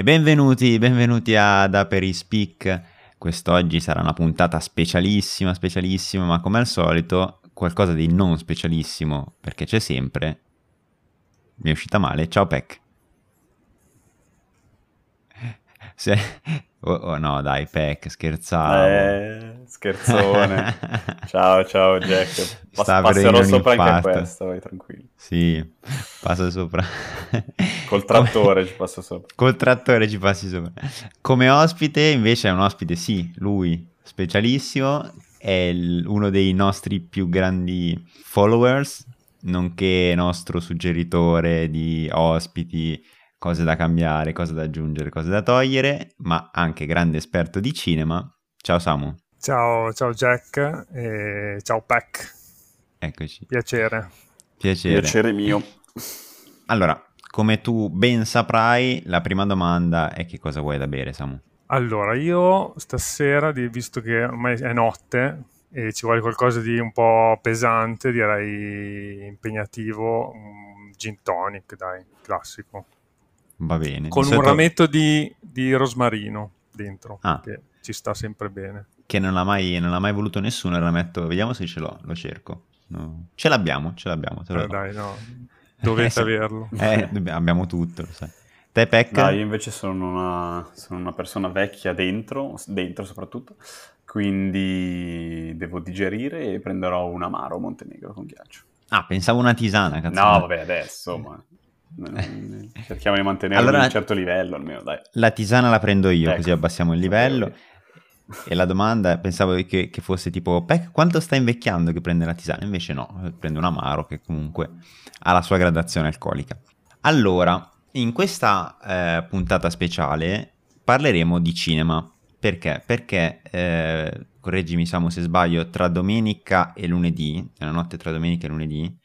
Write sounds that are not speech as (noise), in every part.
E benvenuti, benvenuti ad Aperi Speak. Quest'oggi sarà una puntata specialissima, specialissima, ma come al solito qualcosa di non specialissimo, perché c'è sempre. Mi è uscita male. Ciao Peck. Se... Oh, oh, no, dai, Peck, scherzavo. Eh, scherzone. (laughs) ciao, ciao Jack. Pass- passerò sopra anche questo, vai tranquillo. Sì, passo sopra. (laughs) Col trattore ci passo sopra. Col trattore ci passi sopra. Come ospite invece è un ospite, sì, lui, specialissimo, è l- uno dei nostri più grandi followers, nonché nostro suggeritore di ospiti cose da cambiare, cose da aggiungere, cose da togliere, ma anche grande esperto di cinema. Ciao Samu. Ciao, ciao Jack e ciao Peck. Eccoci. Piacere. Piacere. Piacere mio. Allora, come tu ben saprai, la prima domanda è che cosa vuoi da bere, Samu? Allora, io stasera, visto che ormai è notte e ci vuole qualcosa di un po' pesante, direi impegnativo, un gin tonic, dai, classico. Va bene. Con un rametto di, di, rosmarino dentro, ah. che ci sta sempre bene. Che non l'ha mai, non l'ha mai voluto nessuno il rametto. Vediamo se ce l'ho, lo cerco. No. Ce l'abbiamo, ce l'abbiamo. Te lo eh, dai, no. Dovete (laughs) averlo. Eh, abbiamo tutto, lo sai. Te, Peck? No, io invece sono una, sono una persona vecchia dentro, dentro soprattutto, quindi devo digerire e prenderò un amaro Montenegro con ghiaccio. Ah, pensavo una tisana, cazzo. No, vabbè, adesso, ma... Cerchiamo di mantenere allora, un certo livello almeno, dai. La tisana la prendo io, ecco. così abbassiamo il livello. E la domanda, pensavo che, che, fosse tipo, Peck, quanto sta invecchiando che prende la tisana? Invece no, prende un amaro che comunque ha la sua gradazione alcolica. Allora, in questa eh, puntata speciale parleremo di cinema. Perché? Perché, eh, correggimi Samu se sbaglio, tra domenica e lunedì, nella notte tra domenica e lunedì,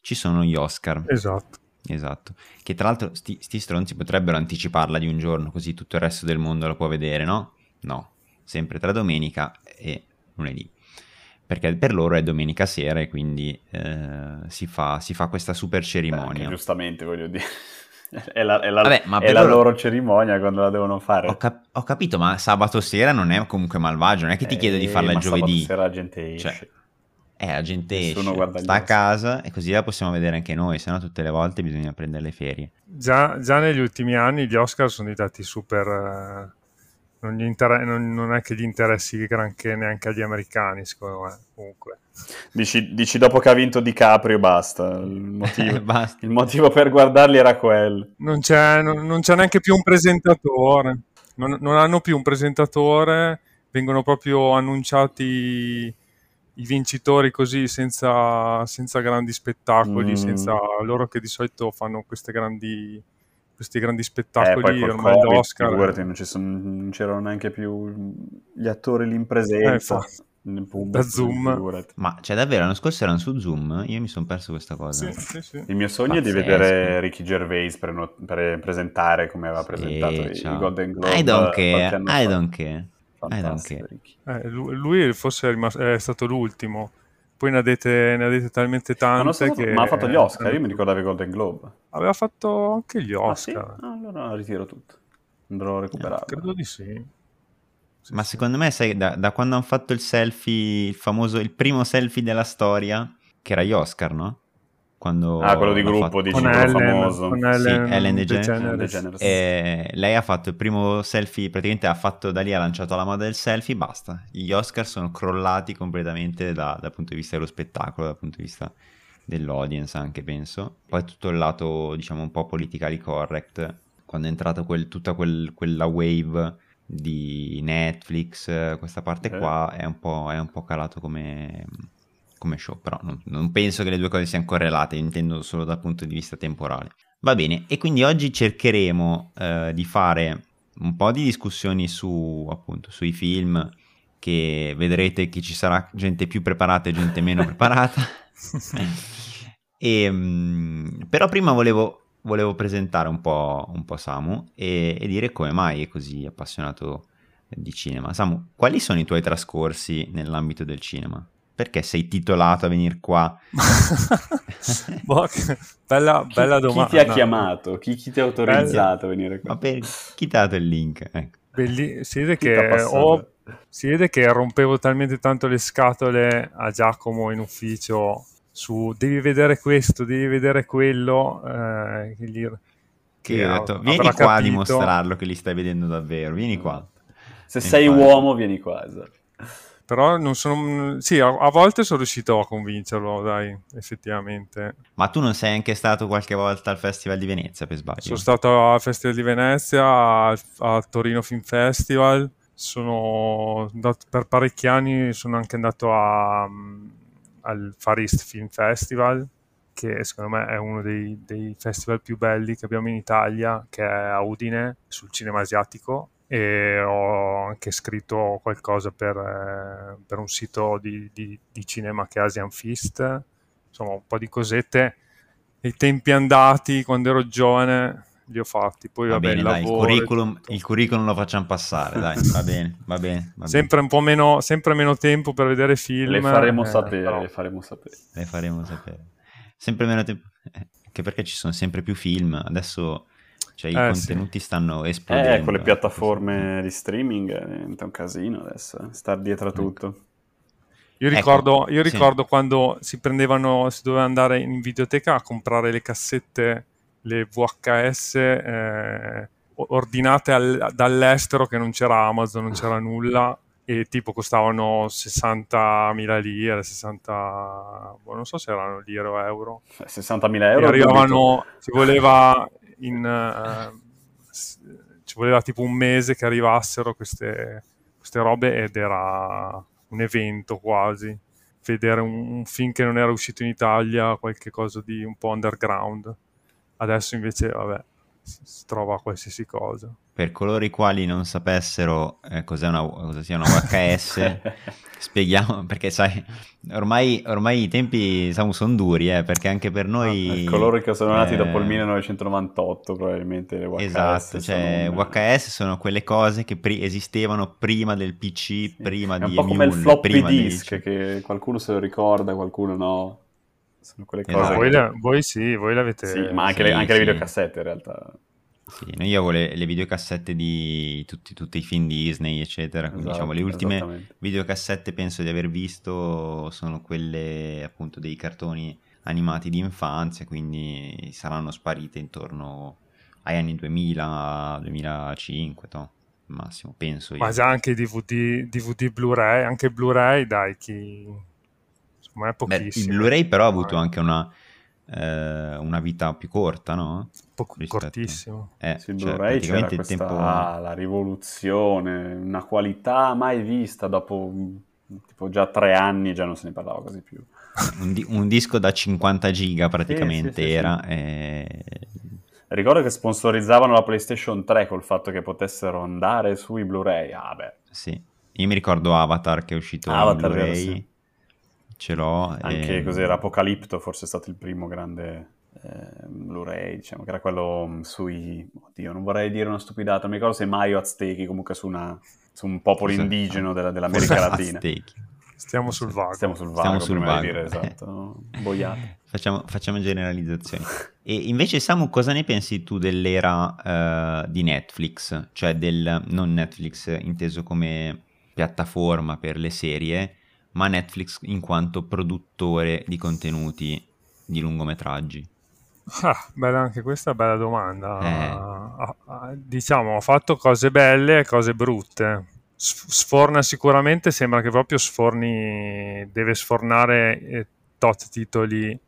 ci sono gli Oscar. Esatto. Esatto, che tra l'altro sti, sti, stronzi potrebbero anticiparla di un giorno così tutto il resto del mondo la può vedere, no? No, sempre tra domenica e lunedì, perché per loro è domenica sera e quindi eh, si, fa, si, fa, questa super cerimonia. Beh, giustamente voglio dire. (laughs) È la, è la, Vabbè, è la loro... loro... cerimonia quando la devono fare. Ho, cap- ho, capito, ma sabato sera non è comunque malvagio, non è che ti eh, chiedo di farla il giovedì. Sabato sera la gente esce. Cioè, eh, la gente Nessuno esce, sta a casa e così la possiamo vedere anche noi, se no tutte le volte bisogna prendere le ferie. Già, già negli ultimi anni gli Oscar sono diventati super... Uh, non, inter- non, non, è che gli interessi granché neanche agli americani, secondo me, comunque. Dici, dici dopo che ha vinto DiCaprio basta, il (laughs) motivo, basta. il motivo per guardarli era quello. Non c'è, non, c'è neanche più un presentatore, non, hanno più un presentatore, vengono proprio annunciati i vincitori così senza, senza grandi spettacoli, mm. senza loro che di solito fanno grandi, questi grandi spettacoli eh, ormai COVID, l'Oscar. Figurati, non, sono, non, c'erano neanche più gli attori lì in presenza. Eh, da Zoom. Figurati. Ma cioè davvero l'anno scorso erano su Zoom? Io mi sono perso questa cosa. Sì, sì, sì. Il mio sogno Pazzesco. è di vedere Ricky Gervais per, per presentare come aveva presentato i Golden Globe. I don't care, I don't care. Fantastico. Eh, lui forse è, rimasto, è, stato l'ultimo. Poi ne ha dette, ne ha dette talmente tante ma stato, che... Ma ha fatto gli Oscar, io mi ricordavo i Golden Globe. Aveva fatto anche gli Oscar. Ah, sì? ah, allora ritiro tutto. Andrò a recuperare. Eh, credo di sì. sì ma sì. secondo me, sai, da, da, quando hanno fatto il selfie, il famoso, il primo selfie della storia, che era gli Oscar, no? Quando ah, quello di gruppo, fatto... dici, con Ellen, famoso. Con Ellen, sì, Ellen DeGeneres. DeGeneres. E lei ha fatto il primo selfie, praticamente ha fatto da lì, ha lanciato la moda del selfie, basta. Gli Oscar sono crollati completamente da, dal punto di vista dello spettacolo, dal punto di vista dell'audience anche, penso. Poi tutto il lato, diciamo, un po' politically correct, quando è entrata quel, tutta quel, quella wave di Netflix, questa parte eh. qua è un, è un po' calato come come show, però non, non, penso che le due cose siano correlate, intendo solo dal punto di vista temporale. Va bene, e quindi oggi cercheremo eh, di fare un po' di discussioni su, appunto, sui film, che vedrete che ci sarà gente più preparata e gente meno preparata. (laughs) e, um, però prima volevo, volevo presentare un po', un po Samu e, e dire come mai è così appassionato di cinema. Samu, quali sono i tuoi trascorsi nell'ambito del cinema? Perché sei titolato a venire qua? (laughs) boh, bella, bella chi, domanda. Chi ti ha chiamato? Chi, chi ti ha autorizzato bella. a venire qua? Ma per, chi ti ha dato il link? Ecco. Belli- si, vede che ho, si vede che rompevo talmente tanto le scatole a Giacomo in ufficio su devi vedere questo, devi vedere quello. Eh, che gli, che che ho detto, vieni qua capito. a dimostrarlo che li stai vedendo davvero, vieni qua. Se e sei infatti. uomo, vieni qua. Esatto. Però non sono. Sì, a, a, volte sono riuscito a convincerlo, dai, effettivamente. Ma tu non sei anche stato qualche volta al Festival di Venezia, per sbaglio? Sono stato al Festival di Venezia, a, a Torino Film Festival. Sono andato per parecchi anni, sono anche andato a, al Far East Film Festival, che secondo me è uno dei, dei festival più belli che abbiamo in Italia, che è a Udine, sul cinema asiatico e ho anche scritto qualcosa per, eh, per un sito di, di, di, cinema che è Asian Fist, insomma un po' di cosette. I tempi andati, quando ero giovane, li ho fatti. Poi va bene, dai, il, curriculum, il, curriculum, lo facciamo passare, dai, (laughs) va bene, va bene. Va sempre bene. un po' meno, sempre meno tempo per vedere film. Le faremo eh, sapere, no. le faremo sapere. Le faremo sapere. Sempre meno tempo, eh, anche perché ci sono sempre più film, adesso cioè i eh, contenuti sì. stanno esplodendo. Eh, con le piattaforme di streaming diventa un casino adesso, eh, star dietro a ecco. tutto. Io ricordo, ecco, io ricordo sì. quando si prendevano, si doveva andare in videoteca a comprare le cassette, le VHS eh, ordinate al, dall'estero che non c'era Amazon, non c'era nulla e tipo costavano 60.000 lire, 60, boh, non so se erano lire o euro. 60.000 eh, euro? E arrivavano, ci voleva in, uh, ci voleva tipo un mese che arrivassero queste, queste robe ed era un evento quasi vedere un, un, film che non era uscito in Italia, qualche cosa di un po' underground. Adesso invece, vabbè, si trova qualsiasi cosa. Per coloro i quali non sapessero eh, una, cosa sia una VHS, (laughs) spieghiamo perché sai, ormai, ormai i tempi diciamo, sono duri, eh, perché anche per noi... Ah, coloro che sono nati eh, dopo il 1998 probabilmente le VHS. Esatto, cioè sono... VHS sono quelle cose che pri- esistevano prima del PC, sì. prima di... È un po' come il floppy disk, di... che qualcuno se lo ricorda, qualcuno no. Sono quelle esatto. cose... Voi, la, voi, sì, voi l'avete... Sì, ma anche, sì, le, anche sì. le videocassette in realtà. Sì, noi avevo le, le videocassette di tutti, tutti, i film Disney, eccetera. Quindi, esatto, diciamo, le ultime videocassette penso di aver visto sono quelle appunto dei cartoni animati di infanzia, quindi saranno sparite intorno agli anni 2000, 2005, no? massimo, penso io. Ma già anche DVD, DVD Blu-ray, anche Blu-ray, dai, chi... Insomma, è pochissimo. Beh, il Blu-ray però ha avuto anche una eh, una vita più corta, no? Poco Rispetto... cortissimo. Eh, sì, cioè, Blu-ray c'era questa, tempo... la rivoluzione, una qualità mai vista dopo tipo già tre anni già non se ne parlava quasi più. un, di- un, disco da 50 giga praticamente sì, sì, era. E... Ricordo che sponsorizzavano la PlayStation 3 col fatto che potessero andare sui Blu-ray. Ah, beh. Sì, io mi ricordo Avatar che è uscito Avatar, in Blu-ray. Vero, ce l'ho. Anche e... cos'era Apocalipto, forse è stato il primo grande eh, Blu-ray, diciamo, che era quello mm, sui... Oddio, non vorrei dire una stupidata, mi ricordo se Maio Aztechi, comunque su, una, su un popolo Cos'è? indigeno della, dell'America Latina. Aztechi. Stiamo sul vago. Stiamo sul vago, Stiamo sul vago. Dire, esatto. Boiate. (laughs) Facciamo, facciamo, generalizzazioni. E invece, Samu, cosa ne pensi tu dell'era uh, di Netflix? Cioè del, non Netflix inteso come piattaforma per le serie, ma Netflix in quanto produttore di contenuti di lungometraggi? Ah, bella, anche questa bella domanda. Eh. Ah, ah, diciamo, ha fatto cose belle e cose brutte. Sforna sicuramente, sembra che proprio sforni, deve sfornare eh, tot titoli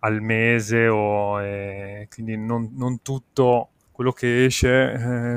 al mese o eh, quindi non, non, tutto quello che esce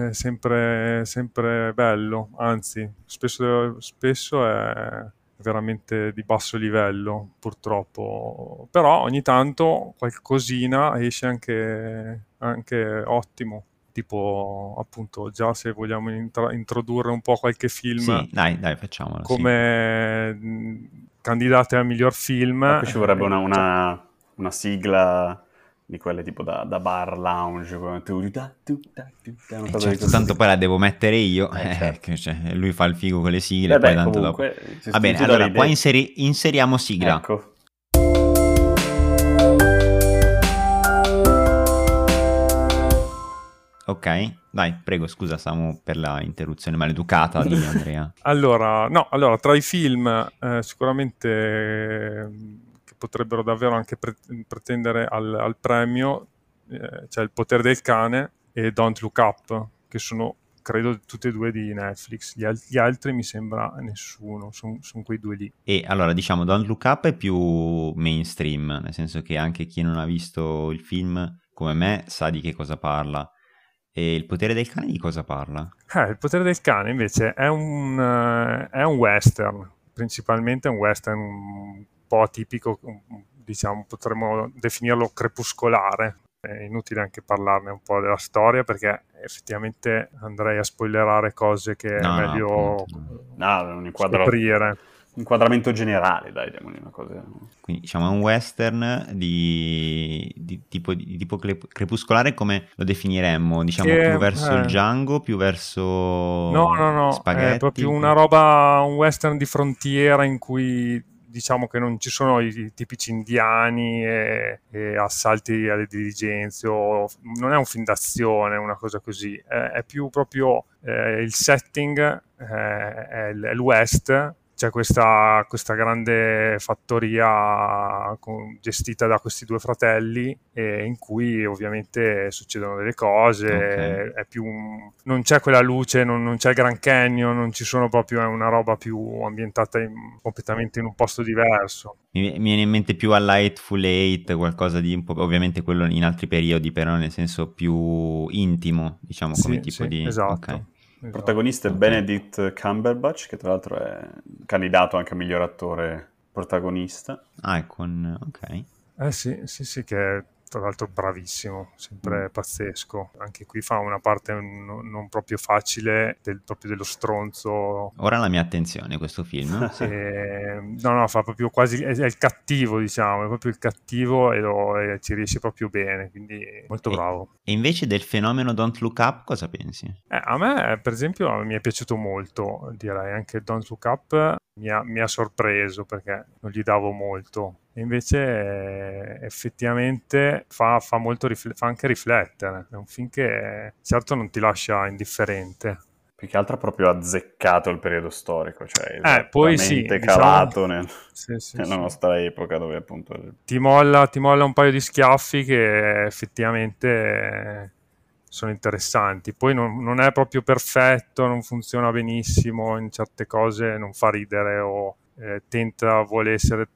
è sempre, sempre bello, anzi spesso, spesso è veramente di basso livello purtroppo però ogni tanto qualcosina esce anche, anche ottimo tipo appunto già se vogliamo intra- introdurre un po' qualche film sì, dai dai facciamolo come sì. candidate al miglior film qui ci vorrebbe una, una, una sigla di quelle tipo da, da bar lounge. Eh certo, tanto poi la devo mettere io, eh, certo. (laughs) cioè, lui fa il figo con le sigle. Beh, poi tanto comunque, dopo... Va bene, allora qua inseri- inseriamo sigla. Ecco. Ok, dai, prego, scusa Samu per la interruzione maleducata di (laughs) Andrea. allora, no, allora, tra i film eh, sicuramente eh, potrebbero davvero anche pre- pretendere al, al premio eh, c'è Il potere del cane e Don't Look Up, che sono credo tutte e due di Netflix, gli, al- gli altri mi sembra nessuno, sono son quei due lì. E allora diciamo Don't Look Up è più mainstream, nel senso che anche chi non ha visto il film come me sa di che cosa parla. E il potere del cane di cosa parla? Eh, il potere del cane invece è un, uh, è un western, principalmente un western po' atipico, diciamo, potremmo definirlo crepuscolare. È inutile anche parlarne un po' della storia perché effettivamente andrei a spoilerare cose che no, è meglio no, no, scoprire inquadramento generale, dai, diamogli una cosa. Quindi diciamo è un western di, di, tipo, di tipo, crepuscolare come lo definiremmo? Diciamo che, più verso eh. il Django, più verso No, no, no, spaghetti, è proprio una roba, un western di frontiera in cui diciamo che non ci sono i tipici indiani e, e assalti alle diligenze, o, non è un film d'azione, una cosa così, è, è più proprio eh, il setting, eh, è, è il West, c'è questa, questa grande fattoria con, gestita da questi due fratelli eh, in cui ovviamente succedono delle cose, okay. un, non c'è quella luce, non, non, c'è il Grand Canyon, non ci sono proprio, è una roba più ambientata in, completamente in un posto diverso. Mi, mi viene in mente più a Lightful Eight, qualcosa di un po', ovviamente quello in altri periodi, però nel senso più intimo, diciamo, come sì, tipo sì, di... Esatto. Okay. Il protagonista è Benedict Cumberbatch, che tra l'altro è candidato anche a miglior attore protagonista. Ah, è con... ok. Eh sì, sì, sì, che tra l'altro bravissimo, sempre mm. pazzesco. Anche qui fa una parte non, non proprio facile del, proprio dello stronzo. Ora la mia attenzione questo film. (laughs) e, (laughs) no, no, fa proprio quasi, è, è, il cattivo diciamo, è proprio il cattivo e, lo, e ci riesce proprio bene, quindi molto e, bravo. E invece del fenomeno Don't Look Up cosa pensi? Eh, a me per esempio mi è piaciuto molto, direi anche Don't Look Up mi ha, mi ha sorpreso perché non gli davo molto invece eh, effettivamente fa, fa, rifle- fa, anche riflettere. È un film che certo non ti lascia indifferente. Più che altro ha proprio azzeccato il periodo storico, cioè eh, poi sì, diciamo calato diciamo... nel, sì, sì, nella sì. nostra epoca dove appunto... Ti molla, ti molla un paio di schiaffi che effettivamente sono interessanti. Poi non, non, è proprio perfetto, non funziona benissimo, in certe cose non fa ridere o eh, tenta, vuole essere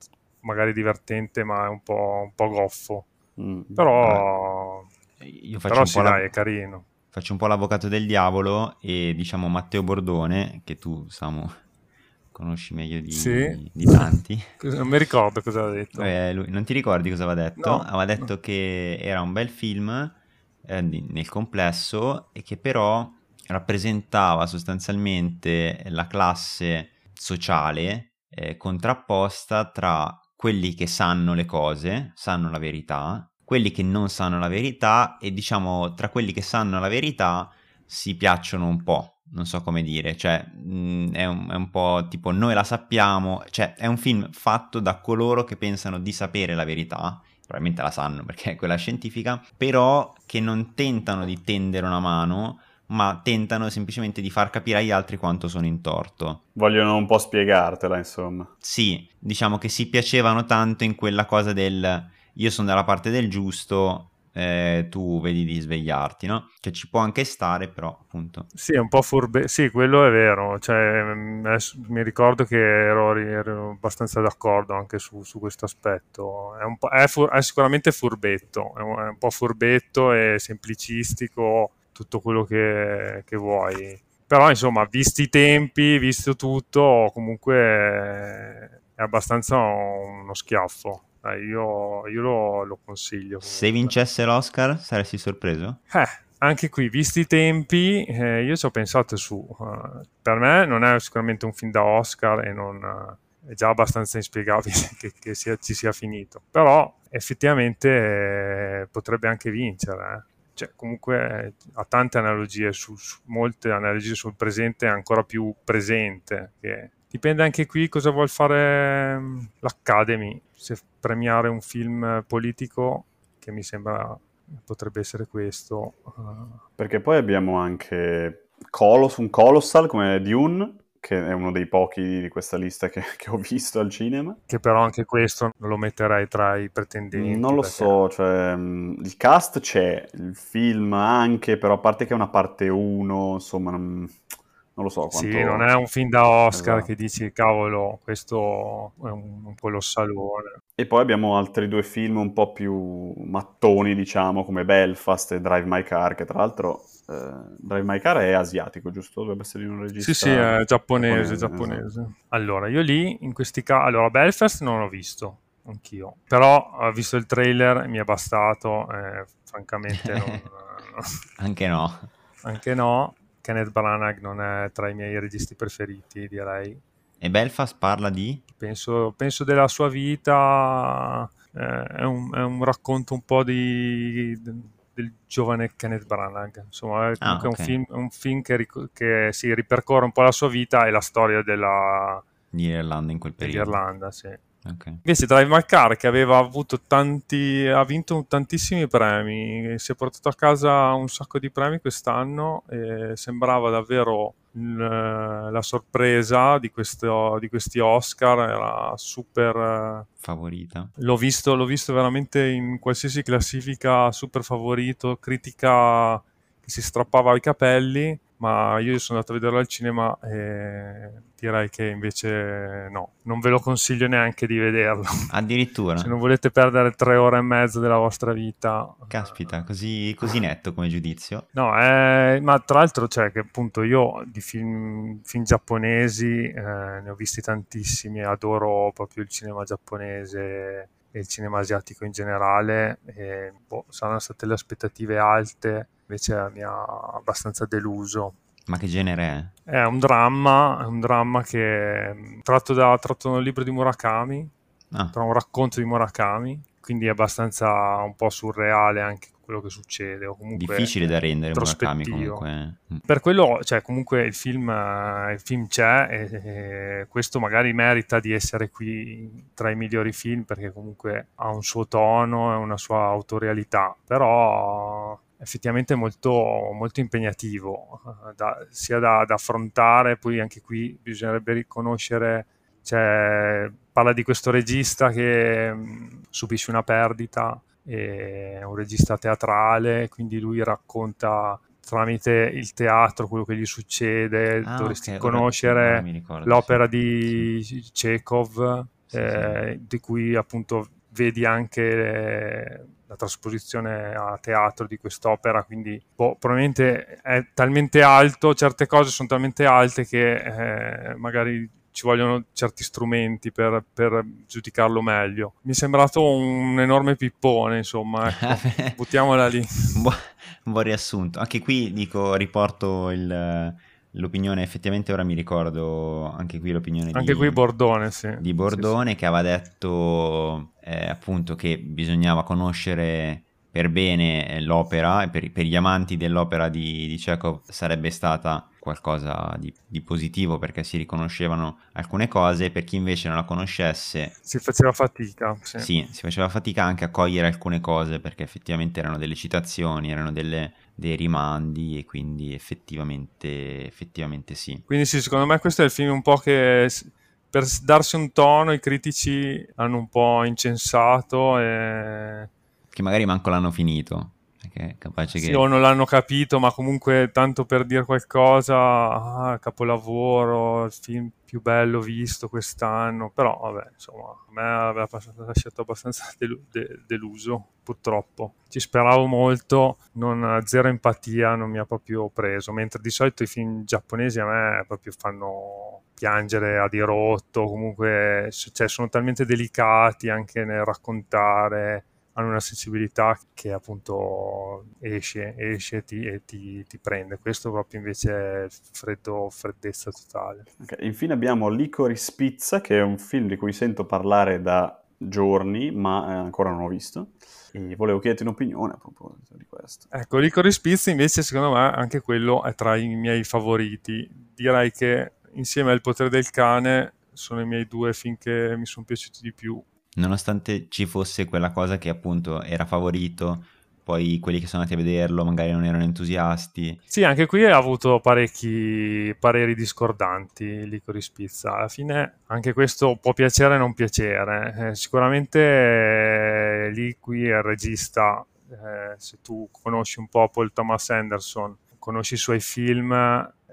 magari divertente, ma è un po', un po goffo. Mm, però, io faccio però sì, dai, la... è carino. Faccio un po' l'avvocato del diavolo e diciamo Matteo Bordone, che tu, Samu, conosci meglio di, sì. di tanti. (laughs) non mi ricordo cosa aveva detto. Eh, lui, non ti ricordi cosa aveva detto? No. Aveva detto che era un bel film eh, nel complesso e che però rappresentava sostanzialmente la classe sociale eh, contrapposta tra quelli che sanno le cose, sanno la verità, quelli che non sanno la verità e diciamo tra quelli che sanno la verità si piacciono un po', non so come dire, cioè mh, mm, è, un, è, un, po' tipo noi la sappiamo, cioè è un film fatto da coloro che pensano di sapere la verità, probabilmente la sanno perché è quella scientifica, però che non tentano di tendere una mano ma tentano semplicemente di far capire agli altri quanto sono in torto. Vogliono un po' spiegartela, insomma. Sì, diciamo che si piacevano tanto in quella cosa del io sono dalla parte del giusto, eh, tu vedi di svegliarti, no? Che ci può anche stare, però appunto. Sì, è un po' furbe. Sì, quello è vero. Cioè, mm, mi ricordo che ero, ero abbastanza d'accordo anche su, su questo aspetto. È, è, fur- è, sicuramente furbetto, è un, è un po' furbetto e semplicistico tutto quello che, che vuoi. Però insomma, visti i tempi, visto tutto, comunque è abbastanza uno schiaffo. Dai, io, io lo, lo, consiglio. Comunque. Se vincesse l'Oscar, saresti sorpreso? Eh, anche qui, visti i tempi, eh, io ci ho pensato su. Uh, per me non è sicuramente un film da Oscar e non, uh, è già abbastanza inspiegabile (laughs) che, che sia, ci sia finito. Però effettivamente eh, potrebbe anche vincere. Eh. Cioè, comunque ha tante analogie, su, su, molte analogie sul presente, ancora più presente. Che dipende anche qui cosa vuol fare mm, l'Academy, se premiare un film politico, che mi sembra potrebbe essere questo. Uh... Perché poi abbiamo anche Colos, un Colossal come Dune, che è uno dei pochi di questa lista che, (laughs) che, ho visto al cinema. Che però anche questo non lo metterei tra i pretendenti. Non lo perché... so, cioè, mm, il cast c'è, il film anche, però a parte che è una parte 1, insomma, non, non lo so. Quanto... Sì, non è un film da Oscar esatto. che dici, cavolo, questo è un, un colossalone. E poi abbiamo altri due film un po' più mattoni, diciamo, come Belfast e Drive My Car, che tra l'altro Uh, Drive My Car è asiatico, giusto? Dovrebbe essere un regista. Sì, sì, è giapponese, giapponese. giapponese. Esatto. Allora, io lì, in questi casi... Allora, Belfast non l'ho visto, anch'io. Però ho visto il trailer, mi è bastato, eh, francamente non... (laughs) Anche no. Anche no. Kenneth Branagh non è tra i miei registi preferiti, direi. E Belfast parla di? Penso, penso della sua vita... Eh, è, un, è un racconto un po' di del giovane Kenneth Branagh. Insomma, è ah, okay. un film, un film che, che, si ripercorre un po' la sua vita e la storia della... Di Irlanda in quel periodo. Irlanda, sì. Okay. Invece Drive My Car, che aveva avuto tanti, ha vinto tantissimi premi, si è portato a casa un sacco di premi quest'anno e sembrava davvero la sorpresa di, questo, di, questi Oscar era super eh, favorita. L'ho visto, l'ho visto veramente in qualsiasi classifica super favorito, critica che si strappava i capelli ma io sono andato a vederlo al cinema e direi che invece no, non ve lo consiglio neanche di vederlo. Addirittura. Se non volete perdere tre ore e mezza della vostra vita. Caspita, così, così netto come giudizio. No, eh, ma tra l'altro c'è cioè, che appunto io di film, film giapponesi eh, ne ho visti tantissimi, adoro proprio il cinema giapponese e il cinema asiatico in generale e boh, saranno state le aspettative alte invece mi ha abbastanza deluso. Ma che genere è? È un dramma, è un dramma che tratto da, tratto da un libro di Murakami, ah. tra un racconto di Murakami, quindi è abbastanza un po' surreale anche quello che succede. O comunque Difficile da rendere Murakami comunque. Mm. Per quello, cioè comunque il film, il film c'è e, e, questo magari merita di essere qui tra i migliori film perché comunque ha un suo tono e una sua autorialità, però effettivamente molto, molto impegnativo, eh, da, sia da, da, affrontare, poi anche qui bisognerebbe riconoscere, cioè, parla di questo regista che mh, mm, subisce una perdita, è un regista teatrale, quindi lui racconta tramite il teatro quello che gli succede, ah, dovresti okay, conoscere ricordo, l'opera sì. di sì. Chekhov, sì, eh, di cui appunto vedi anche la trasposizione a teatro di quest'opera, quindi boh, probabilmente è talmente alto, certe cose sono talmente alte che eh, magari ci vogliono certi strumenti per, per, giudicarlo meglio. Mi è sembrato un enorme pippone, insomma, (laughs) ecco. buttiamola lì. un, buon, un buon riassunto. Anche qui dico, riporto il l'opinione, effettivamente ora mi ricordo anche qui l'opinione anche di, qui Bordone, sì. di Bordone sì, che aveva detto eh, appunto che bisognava conoscere per bene l'opera e per, per, gli amanti dell'opera di, di Chekhov sarebbe stata qualcosa di, di, positivo perché si riconoscevano alcune cose, per chi invece non la conoscesse si faceva fatica. Sì. sì, si faceva fatica anche a cogliere alcune cose perché effettivamente erano delle citazioni, erano delle, dei rimandi e quindi effettivamente, effettivamente sì. Quindi sì, secondo me questo è il film un po' che per darsi un tono i critici hanno un po' incensato e... Che magari manco l'hanno finito. Perché capace sì, che... o non l'hanno capito, ma comunque tanto per dire qualcosa, ah, capolavoro, il film più bello visto quest'anno, però vabbè, insomma, a me aveva lasciato abbastanza (laughs) delu- de- deluso, purtroppo. Ci speravo molto, non, zero empatia non mi ha proprio preso, mentre di solito i film giapponesi a me proprio fanno piangere a dirotto, comunque cioè, sono talmente delicati anche nel raccontare hanno una sensibilità che appunto esce, esce ti, e ti, ti, prende. Questo proprio invece è freddo, freddezza totale. Okay. Infine abbiamo Licorice Pizza, che è un film di cui sento parlare da giorni, ma eh, ancora non ho visto. E volevo chiederti un'opinione a proposito di questo. Ecco, Licorice Pizza invece secondo me anche quello è tra i miei favoriti. Direi che insieme al potere del cane sono i miei due film che mi sono piaciuti di più. Nonostante ci fosse quella cosa che appunto era favorito, poi quelli che sono andati a vederlo magari non erano entusiasti. Sì, anche qui ha avuto parecchi pareri discordanti Licorice Pizza. Alla fine anche questo può piacere o non piacere. Eh, sicuramente eh, lì qui il regista, eh, se tu conosci un po' Paul Thomas Anderson, conosci i suoi film,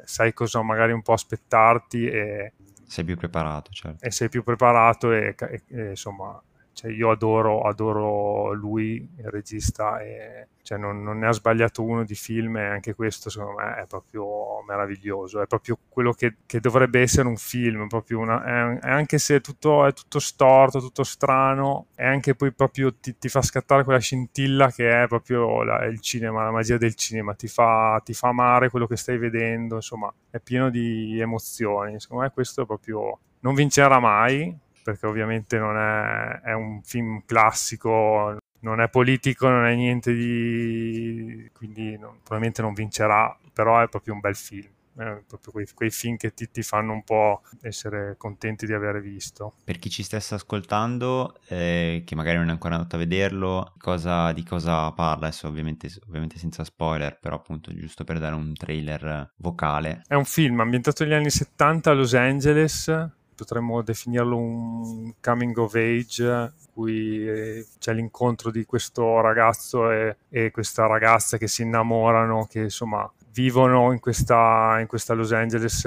sai cosa magari un po' aspettarti e sei più preparato, certo. E sei più preparato e, e, e insomma, cioè io adoro, adoro lui, il regista, e cioè non, non, ne ha sbagliato uno di film e anche questo secondo me è proprio meraviglioso, è proprio quello che, che dovrebbe essere un film, una, è, è, anche se tutto, è tutto, storto, tutto strano, è anche poi proprio ti, ti fa scattare quella scintilla che è proprio la, il cinema, la magia del cinema, ti fa, ti fa amare quello che stai vedendo, insomma è pieno di emozioni, secondo me questo è proprio... Non vincerà mai, perché ovviamente non è, è un film classico, non è politico, non è niente di... quindi non, probabilmente non vincerà, però è proprio un bel film. Eh, proprio quei, quei, film che ti, ti, fanno un po' essere contenti di aver visto. Per chi ci stesse ascoltando, eh, che magari non è ancora andato a vederlo, cosa, di cosa parla? Adesso ovviamente, ovviamente, senza spoiler, però appunto giusto per dare un trailer vocale. È un film ambientato negli anni 70 a Los Angeles, potremmo definirlo un coming of age cui eh, c'è l'incontro di questo ragazzo e, e, questa ragazza che si innamorano, che insomma vivono in questa, in questa Los Angeles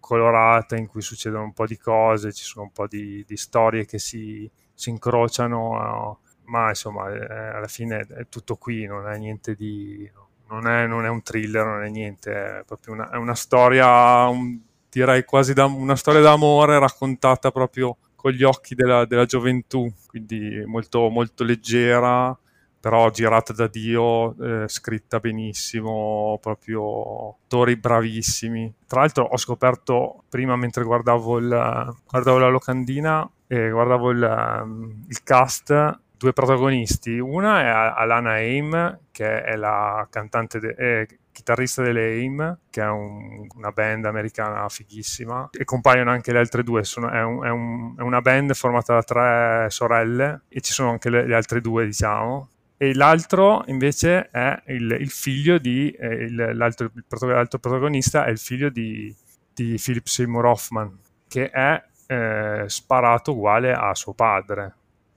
colorata in cui succedono un po' di cose, ci sono un po' di, di storie che si, si incrociano, ma insomma eh, alla fine è tutto qui, non è niente di... Non è, non è un thriller, non è niente, è proprio una, è una storia, un, direi quasi da una storia d'amore raccontata proprio con gli occhi della, della gioventù, quindi molto, molto leggera, però girata da Dio, eh, scritta benissimo, proprio attori bravissimi. Tra l'altro ho scoperto prima mentre guardavo, il, guardavo la locandina e guardavo il, um, il cast due protagonisti. Una è Alana Aim, che è la cantante, de- è chitarrista delle Aim, che è un, una band americana fighissima, e compaiono anche le altre due. Sono, è, un, è, un, è, una band formata da tre sorelle e ci sono anche le, le altre due, diciamo. E l'altro invece è il, il figlio di eh, il, l'altro, il protagonista è il figlio di, di Philip Seymour Hoffman, che è eh, sparato uguale a suo padre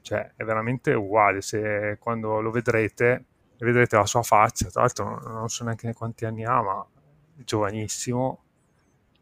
cioè è veramente uguale, se quando lo vedrete vedrete la sua faccia, tra l'altro non so neanche quanti anni ha, ma è giovanissimo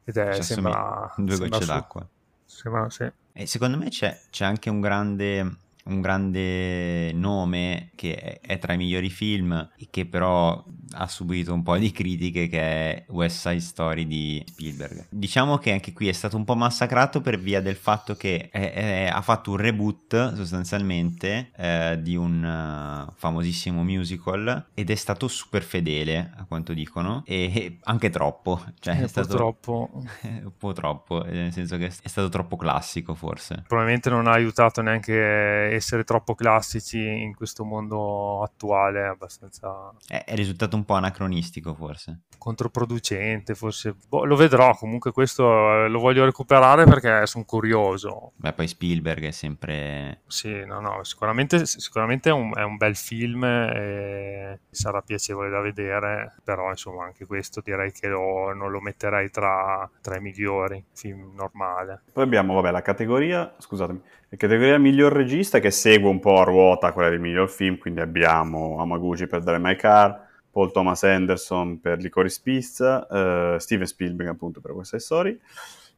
ed è, sembra... Due gocce d'acqua. Sembra, sì. E secondo me c'è, c'è anche un grande un grande nome che è tra i migliori film e che però ha subito un po' di critiche che è West Side Story di Spielberg. Diciamo che anche qui è stato un po' massacrato per via del fatto che è, è, ha fatto un reboot sostanzialmente eh, di un uh, famosissimo musical ed è stato super fedele a quanto dicono e anche troppo. Cioè, è, è stato troppo. (laughs) un po' troppo, nel senso che è stato troppo classico forse. Probabilmente non ha aiutato neanche essere troppo classici in questo mondo attuale abbastanza... È, è risultato un po' anacronistico forse. Controproducente forse. Boh, lo vedrò, comunque questo eh, lo voglio recuperare perché sono curioso. Beh, poi Spielberg è sempre... Sì, no, no, sicuramente, sicuramente è, un, è un bel film e sarà piacevole da vedere, però insomma anche questo direi che lo, non lo metterei tra, tra i migliori, film normale. Poi abbiamo, vabbè, la categoria, scusatemi, la categoria miglior regista che segue un po' a ruota quella del miglior film, quindi abbiamo Amaguchi per Dare My Car, Paul Thomas Anderson per Licorice Pizza, uh, Steven Spielberg appunto per West Side Story,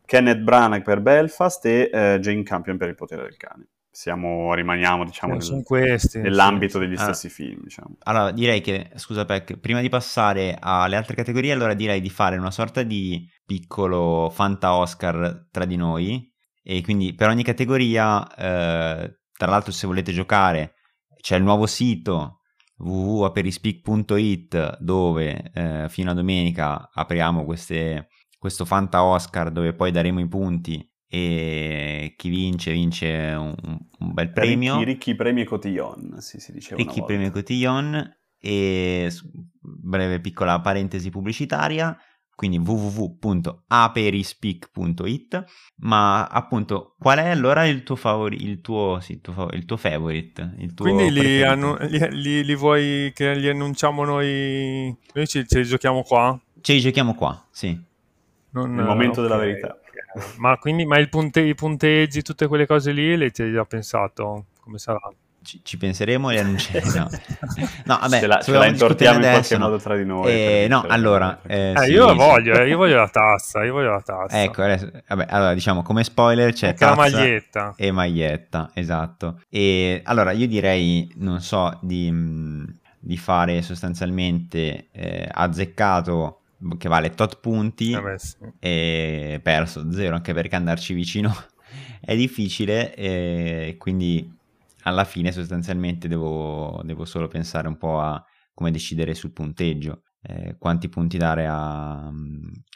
Kenneth Branagh per Belfast e uh, Jane Campion per Il potere del cane. Siamo, rimaniamo diciamo nel, questi, nell'ambito sì. degli stessi ah. film diciamo. allora direi che scusa Peck prima di passare alle altre categorie allora direi di fare una sorta di piccolo Fanta Oscar tra di noi e quindi per ogni categoria, eh, tra l'altro se volete giocare c'è il nuovo sito www.aperispeak.it dove eh, fino a domenica apriamo queste, questo Fanta Oscar dove poi daremo i punti e chi vince vince un, un bel premio. Ricchi, ricchi premi cotillon, sì, si diceva Ricchi premi cotillon e breve piccola parentesi pubblicitaria quindi www.aperispeak.it ma appunto qual è allora il tuo favorito il tuo, sì, il tuo, il tuo favorite il tuo quindi li, annu- li, li, li, vuoi che li annunciamo noi noi ce, ce li giochiamo qua? ce li giochiamo qua sì non, il momento okay. della verità ma quindi ma punte, i punteggi, tutte quelle cose lì, le ci hai già pensato? Come sarà? Ci, ci penseremo e annunceremo. No, vabbè, ce la, ce la intortiamo in qualche modo tra di noi. Eh, no, allora... Eh, eh, sì, io la voglio, eh, io voglio la tazza, io voglio la tazza. Ecco, adesso, vabbè, allora diciamo come spoiler c'è tazza la maglietta. e maglietta, esatto. E allora io direi, non so, di, di fare sostanzialmente eh, azzeccato che vale tot punti eh sì. e perso zero anche perché andarci vicino (laughs) è difficile e quindi alla fine sostanzialmente devo, devo solo pensare un po' a come decidere sul punteggio eh, quanti punti dare a,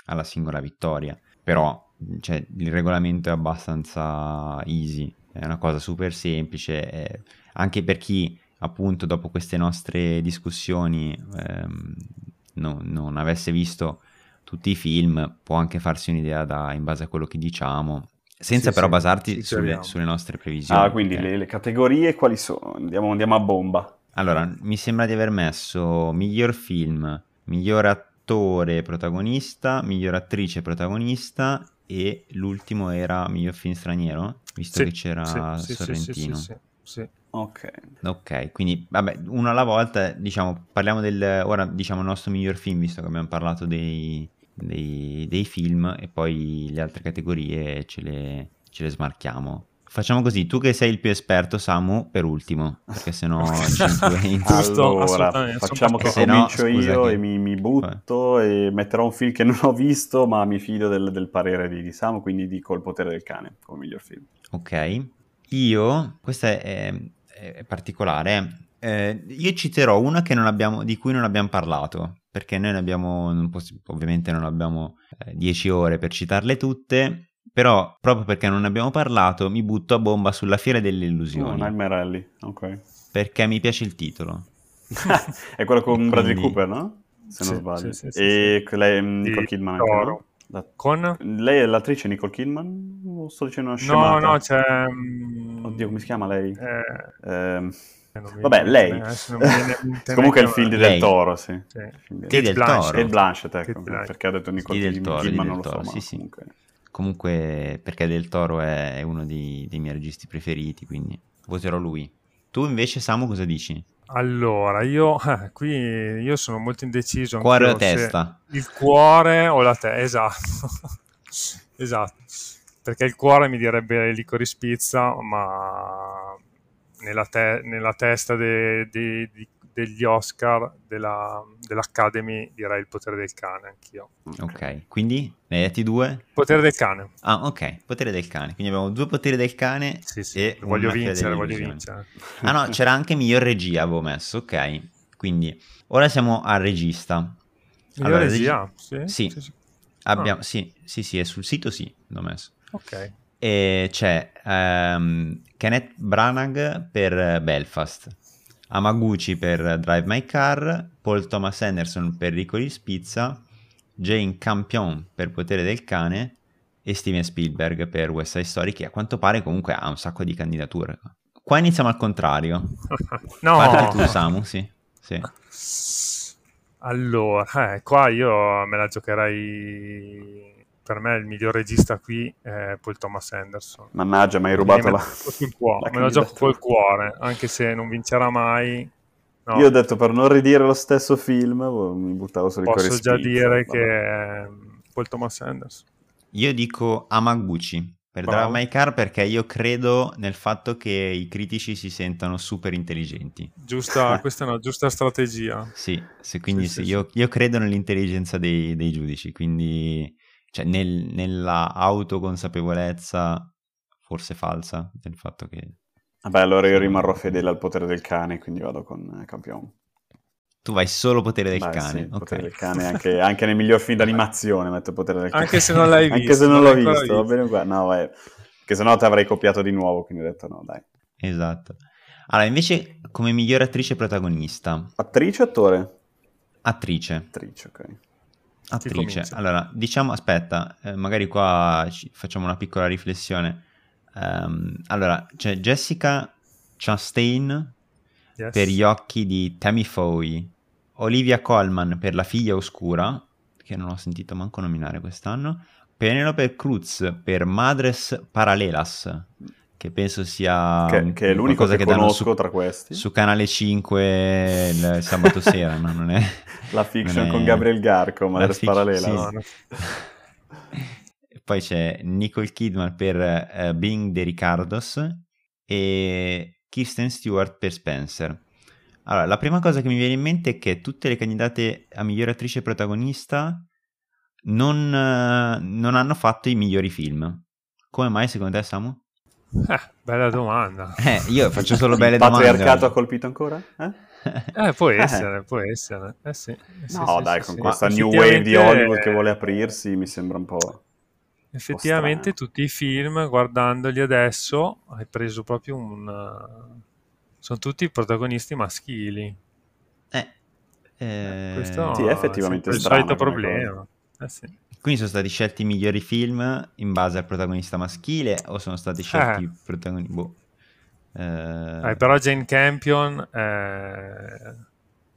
alla singola vittoria. Però cioè, il regolamento è abbastanza easy è una cosa super semplice eh, anche per chi appunto dopo queste nostre discussioni ehm, no, non avesse visto tutti i film, può anche farsi un'idea da, in base a quello che diciamo, senza sì, però sì, basarti sulle, sulle, nostre previsioni. Ah, quindi le, le, categorie quali sono? Andiamo, andiamo, a bomba. Allora, mi sembra di aver messo miglior film, miglior attore protagonista, miglior attrice protagonista e l'ultimo era miglior film straniero, visto sì, che c'era Sorrentino. sì, sì. Ok. Ok, quindi vabbè, uno alla volta, diciamo, parliamo del, ora diciamo il nostro miglior film, visto che abbiamo parlato dei, dei, dei film e poi le altre categorie ce le, ce le smarchiamo. Facciamo così, tu che sei il più esperto, Samu, per ultimo, perché sennò (laughs) ci (laughs) influenza. allora, facciamo che comincio no, io che... e mi, mi butto Beh. e metterò un film che non ho visto, ma mi fido del, del parere di, di Samu, quindi dico Il potere del cane come miglior film. Ok, io, questa è, è particolare. Eh, io citerò una abbiamo, di cui non abbiamo parlato, perché noi ne abbiamo, non poss- ovviamente non abbiamo 10 eh, ore per citarle tutte, però proprio perché non ne abbiamo parlato mi butto a bomba sulla Fiera delle Illusioni. Oh, Nightmare Alley, ok. Perché mi piace il titolo. (laughs) è quello con Quindi... Bradley Cooper, no? Se non sì, sbaglio. Sì, sì, e lei, Nicole Kidman anche, no? La... Con? Lei è l'attrice Nicole Kidman? O sto dicendo una scemata? No, no, c'è... Um... Oddio, come si chiama lei? Eh... Ehm... Vabbè, lei. (laughs) Comunque è il film di Del Toro, sì. sì. Di Del Toro. E Blanchett, ecco, perché ha detto Nicole del Toro, Kidman, non lo so, sì, sì. Comunque... comunque... perché Del Toro è uno dei, dei miei registi preferiti, quindi voterò lui. Tu invece, Samu, cosa dici? Allora, io eh, qui io sono molto indeciso. Cuore o testa? Il cuore o la testa, esatto. (laughs) esatto. Perché il cuore mi direbbe licorice pizza, ma nella, te- nella testa de- de- de- degli Oscar della, dell'Academy direi il potere del cane anch'io. Ok, quindi ne hai detti due? Potere del cane. Ah, ok, potere del cane. Quindi abbiamo due poteri del cane sì, sì. e voglio vincere, voglio vincere. Ah no, (laughs) c'era anche miglior regia, avevo messo, ok. Quindi ora siamo al regista. Miglior allora, regia? Regi- sì. Sì. sì. Abbiamo, ah. sì, sì, sì, è sul sito sì, l'ho messo. Ok. E c'è um, Kenneth Branagh per Belfast, Amaguchi per Drive My Car, Paul Thomas Anderson per Ricoli Spizza, Jane Campion per Potere del Cane e Steven Spielberg per West Side Story, che a quanto pare comunque ha un sacco di candidature. Qua iniziamo al contrario. (laughs) no! Parla tu, Samu, sì. sì. Allora, eh, qua io me la giocherei per me il miglior regista qui è Paul Thomas Anderson. Mannaggia, mi hai rubato la... la me lo gioco col cuore, anche se non vincerà mai. No. Io ho detto per non ridire lo stesso film, boh, mi buttavo sul Posso già dire vabbè. che è Paul Thomas Anderson. Io dico Amaguchi per Bravo. Drive My Car perché io credo nel fatto che i critici si sentano super intelligenti. Giusta, (laughs) questa è una giusta strategia. Sì, quindi sì, sì, io, io, credo nell'intelligenza dei, dei giudici, quindi cioè nel, nella autoconsapevolezza forse falsa del fatto che Vabbè, allora io rimarrò fedele al potere del cane, quindi vado con eh, campione. Tu vai solo potere del Beh, cane. Sì, ok. potere del cane, anche, anche nel miglior film d'animazione metto potere del cane. Anche se non l'hai visto. (laughs) anche se non l'ho visto, va bene uguale. No, vai. Che se no ti avrei copiato di nuovo, quindi ho detto no, dai. Esatto. Allora, invece, come miglior attrice protagonista, Attrice o attore? attrice. Attrice, ok. Attrice. Allora, diciamo, aspetta, eh, magari qua ci facciamo una piccola riflessione. Ehm, allora, c'è Jessica Chastain Yes. per gli occhi di Tammy Foy, Olivia Colman per La figlia oscura, che non ho sentito manco nominare quest'anno, Penelope Cruz per Madres Paralelas, che penso sia Che, che è l'unico che, danno conosco su, tra questi. su Canale 5 il sabato (laughs) sera, no? Non è... La fiction è- con Gabriel Garco, ma le fic- parallela. sì. No, (laughs) Poi c'è Nicole Kidman per eh, Being the Ricardos e Kirsten Stewart per Spencer. Allora, la prima cosa che mi viene in mente è che tutte le candidate a miglior attrice protagonista non, eh, non hanno fatto i migliori film. Come mai secondo te, Samu? Eh, bella domanda. Eh, io faccio solo belle Il domande. patriarcato ha colpito ancora? Eh? Eh, può Eh. essere, può essere. Eh, sì. Eh, sì, No, sì, dai, sì, con sì. questa new wave di Hollywood che vuole aprirsi mi sembra un po'... Effettivamente tutti i film, guardandoli adesso, hai preso proprio un... sono tutti protagonisti maschili. Eh, eh, Questo Sì, è effettivamente è il solito problema. Eh, sì. Quindi sono stati scelti i migliori film in base al protagonista maschile o sono stati scelti Eh. i protagonisti... Boh. Eh, Eh, però Jane Campion è,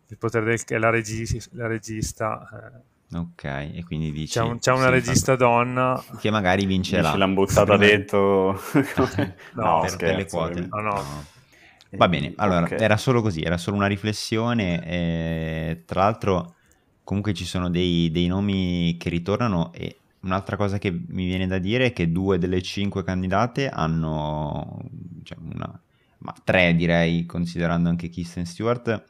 il potere del, è la, regi- la regista. eh. Ok, e quindi dici... C'è, un- c'è una sì, regista donna. fa- Che magari vincerà. Dici l'hanno buttata dentro... (laughs) (laughs) No, per, scherzo, per le quote. ovviamente. No, no. Va bene, allora, Ok. era solo così, era solo una riflessione. e tra l'altro, comunque ci sono dei, dei nomi che ritornano e un'altra cosa che mi viene da dire è che due delle cinque candidate hanno, cioè una, ma tre direi, considerando anche Kristen Stewart,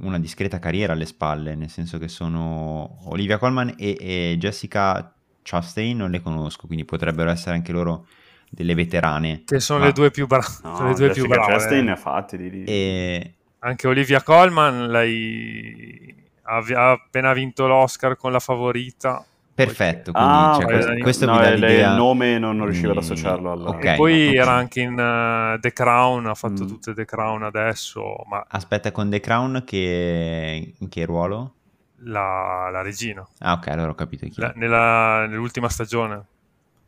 una discreta carriera alle spalle, nel senso che sono Olivia Colman e, e Jessica Chastain non le conosco, quindi potrebbero essere anche loro delle veterane. Che sono Ma- le due più, bra- No, le due più brave. Chastain ne ha fatti di... E Anche Olivia Colman lei ha, appena vinto l'Oscar con la favorita. Perfetto, quindi Ah, cioè, questo, questo No, mi dà eh, l'idea. il nome non, non riuscivo ad Mm, associarlo al... ok. E poi era anche in eh, The Crown, ha fatto Mm. tutte The Crown adesso, ma Aspetta, con The Crown che... in che ruolo? la, la regina, Ah, ok, allora ho capito chi. La- nella- nell'ultima stagione.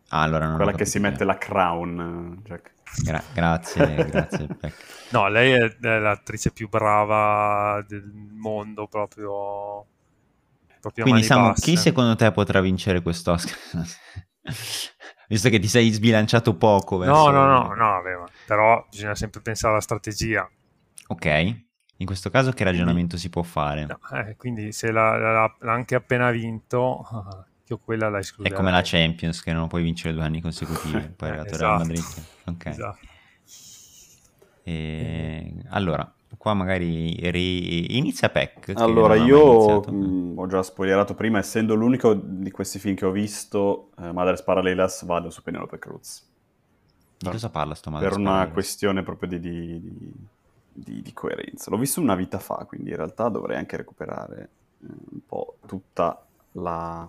Ah, allora non Quella che capito si mette la crown, eh, Jack. Gra- grazie, (laughs) grazie. No, lei è, è l'attrice più brava del mondo, proprio, proprio Quindi, Samu, basse. chi secondo te potrà vincere quest'Oscar? (laughs) Visto che ti sei sbilanciato poco No, verso... no, no, no, vabbè, ma- però bisogna sempre pensare alla strategia. Ok, in questo caso che ragionamento si può fare? No, eh, quindi se l'ha, l'ha- l'ha anche appena vinto, (laughs) ah, io quella la È escluderei. come la Champions che non puoi vincere due anni consecutivi, (laughs) poi è arrivato Real esatto. Madrid. Ok. Esatto. E... Allora, qua magari ri- inizia Peck. Allora, io mh, ho già spoilerato prima, essendo l'unico di questi film che ho visto, eh, Madres Paralelas, vado su Penelope Cruz. Di cosa parla sto male? per una questione proprio di, di- di- di- di coerenza. L'ho visto una vita fa, quindi in realtà dovrei anche recuperare eh, un po' tutta la,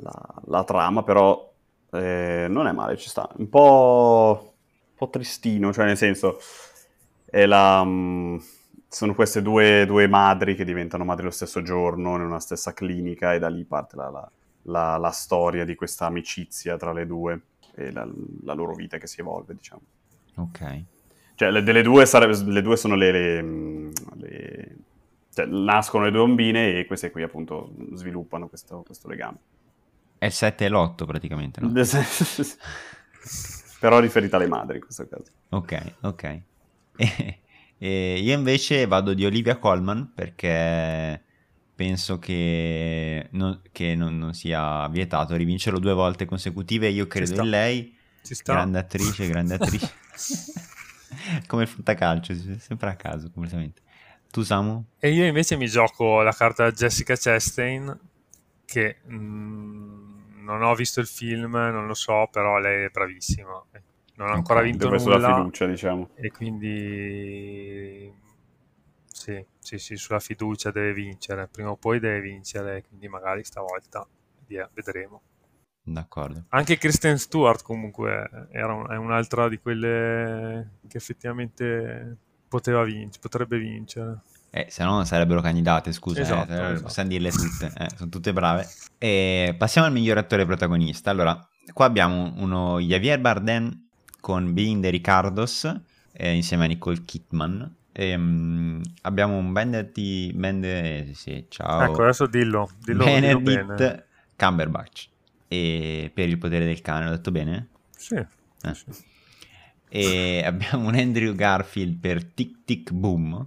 la- la trama, però eh, non è male, ci sta. Un po', un po' tristino, cioè nel senso, è la, mm, sono queste due, due madri che diventano madri lo stesso giorno, in una stessa clinica, e da lì parte la, la- la- storia di questa amicizia tra le due e la, loro vita che si evolve, diciamo. Ok. Cioè, le, delle due, sarebbe, le due sono le... le- le- cioè, nascono le due bambine e queste qui appunto sviluppano questo, questo legame. È il 7 e l'8 praticamente, no? (laughs) Però riferita alle madri in questo caso. Ok, ok. E, e io invece vado di Olivia Colman perché penso che, non, che non, non sia vietato rivincerlo due volte consecutive. Io credo in lei, Ci sta. grande attrice, grande attrice. (laughs) Come il fantacalcio, sempre a caso completamente. Tu Samu? E io invece mi gioco la carta Jessica Chastain, che mm, non ho visto il film, non lo so, però lei è bravissima. non ha ancora okay, vinto nulla. sulla fiducia, diciamo. E quindi sì, sì, sì, sulla fiducia deve vincere, prima o poi deve vincere, quindi magari stavolta via, vedremo. D'accordo. Anche Kristen Stewart comunque era un, è un'altra di quelle che effettivamente poteva vincere, potrebbe vincere. Eh, se no non sarebbero candidate, scusa, esatto, eh, esatto. possiamo dirle tutte, eh, sono tutte brave. E passiamo al miglior attore protagonista. Allora, qua abbiamo uno Javier Bardem con Being the Ricardos, eh, insieme a Nicole Kidman. E, um, abbiamo un Benedict, Bende, sì, ciao. Ecco, adesso dillo, dillo, Benedict dillo bene. Cumberbatch. E per il potere del cane, l'ho detto bene? Sì. Eh. sì. E abbiamo un Andrew Garfield per Tic Tic Boom.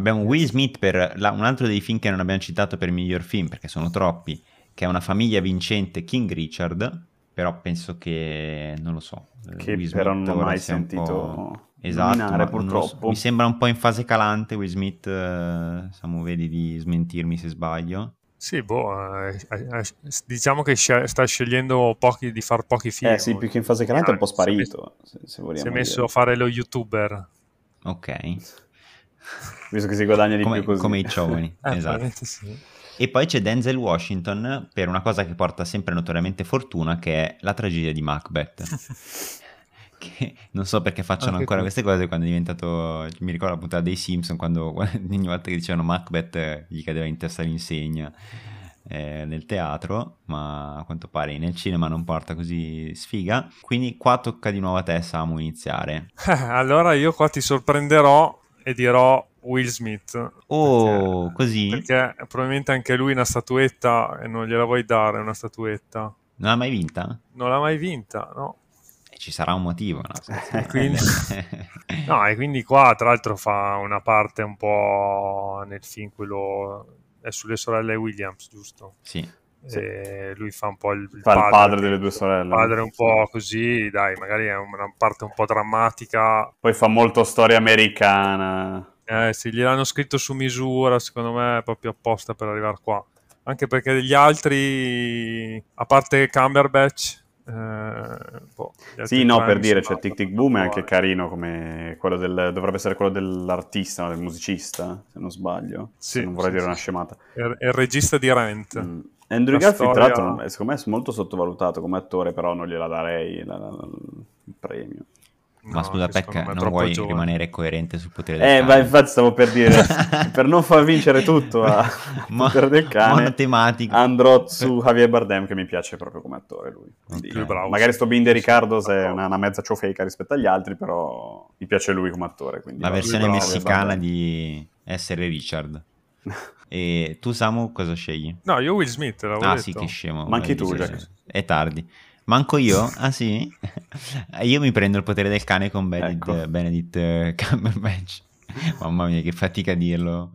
Abbiamo Will Smith per la, un altro dei film che non abbiamo citato per miglior film, perché sono troppi, che è una famiglia vincente King Richard, però penso che, non lo so. Che Will però Smith non ho mai sentito esatto, purtroppo. So, mi sembra un po' in fase calante Will Smith, eh, Samu vedi di smentirmi se sbaglio. Sì, boh, eh, eh, diciamo che sta scegliendo pochi, di fare pochi film. Eh sì, più che in fase calante è un po' sparito, si è messo, se, se è messo a fare lo youtuber. Ok. Visto che si guadagna di come, più così. Come i giovani, (laughs) eh, esatto. Sì. E poi c'è Denzel Washington per una cosa che porta sempre notoriamente fortuna, che è la tragedia di Macbeth. (laughs) che non so perché facciano Anche ancora qui. queste cose quando è diventato... Mi ricordo la puntata dei Simpson, (laughs) quando ogni volta che dicevano Macbeth gli cadeva in testa l'insegna eh, nel teatro, ma a quanto pare nel cinema non porta così sfiga. Quindi qua tocca di nuovo a te, Samu, iniziare. allora io qua ti sorprenderò e dirò Will Smith. Oh, perché, così? Perché probabilmente anche lui una statuetta e non gliela vuoi dare una statuetta. Non l'ha mai vinta? Non l'ha mai vinta, no. E ci sarà un motivo, no? (laughs) e quindi, (laughs) no, e quindi qua tra l'altro fa una parte un po' nel film, quello è sulle sorelle Williams, giusto? Sì. E lui fa un po' il, il fa padre, il padre delle due sorelle. Il padre un po' così, dai, magari è una parte un po' drammatica. Poi fa molto storia americana. Eh sì, gliel'hanno scritto su misura, secondo me, proprio apposta per arrivare qua. Anche perché gli altri, a parte Cumberbatch, eh, boh, sì, no, per dire, cioè Tic Tic Boom è anche carino come quello del, dovrebbe essere quello dell'artista, del musicista, se non sbaglio. Sì, non vorrei sì, dire sì. una scemata. È, è il regista di Rent. Mm. Andrew Garfield, storia... tra l'altro, secondo me è molto sottovalutato come attore, però non gliela darei la, la, la, il premio. Ma No, scusa, secondo me è non vuoi giovane. rimanere coerente sul potere del Eh, cane? ma infatti stavo per dire, (laughs) per non far vincere tutto a Mo- (laughs) potere del cane, andrò su Javier Bardem che mi piace proprio come attore lui. Quindi, Più bravo. magari sto Binde Ricardo se è una, una mezza ciofeca rispetto agli altri, però mi piace lui come attore. Quindi La versione messicana di essere Richard. (laughs) E tu, Samu, cosa scegli? No, io Will Smith, l'avevo Ah detto. sì, che scemo. Ma anche Eh, tu, Jack. È tardi. Manco io? Ah sì? (laughs) io mi prendo il potere del cane con Benedict, Ecco. Benedict eh, Cumberbatch. (laughs) Mamma mia, che fatica a dirlo.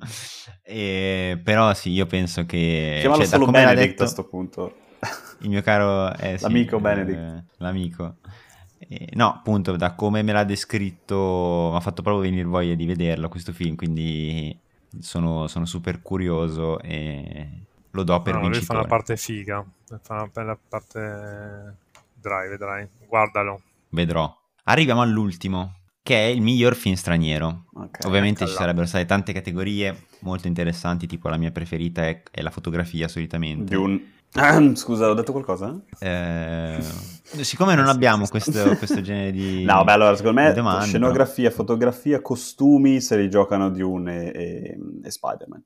E, però sì, io penso che... Chiamalo cioè, solo Benedict detto a sto punto. Il mio caro... eh, sì, L'amico eh, Benedict. l'amico. Eh, no, appunto, da come me l'ha descritto, mi ha fatto proprio venire voglia di vederlo questo film, quindi sono, sono super curioso e lo do per No, lui fa vincitore. una parte figa, fa una bella parte... Dai, vedrai, guardalo. Vedrò. Arriviamo all'ultimo, che è il miglior film straniero. Ok. Ovviamente ci sarebbero state tante categorie molto interessanti, tipo la mia preferita è, è la fotografia solitamente. Di un... Ah, Scusa, ho detto qualcosa? Eh, siccome non abbiamo questo, questo genere di (laughs) No, beh, allora, secondo me domande, scenografia, fotografia, costumi se li giocano Dune e, e, e Spider-Man.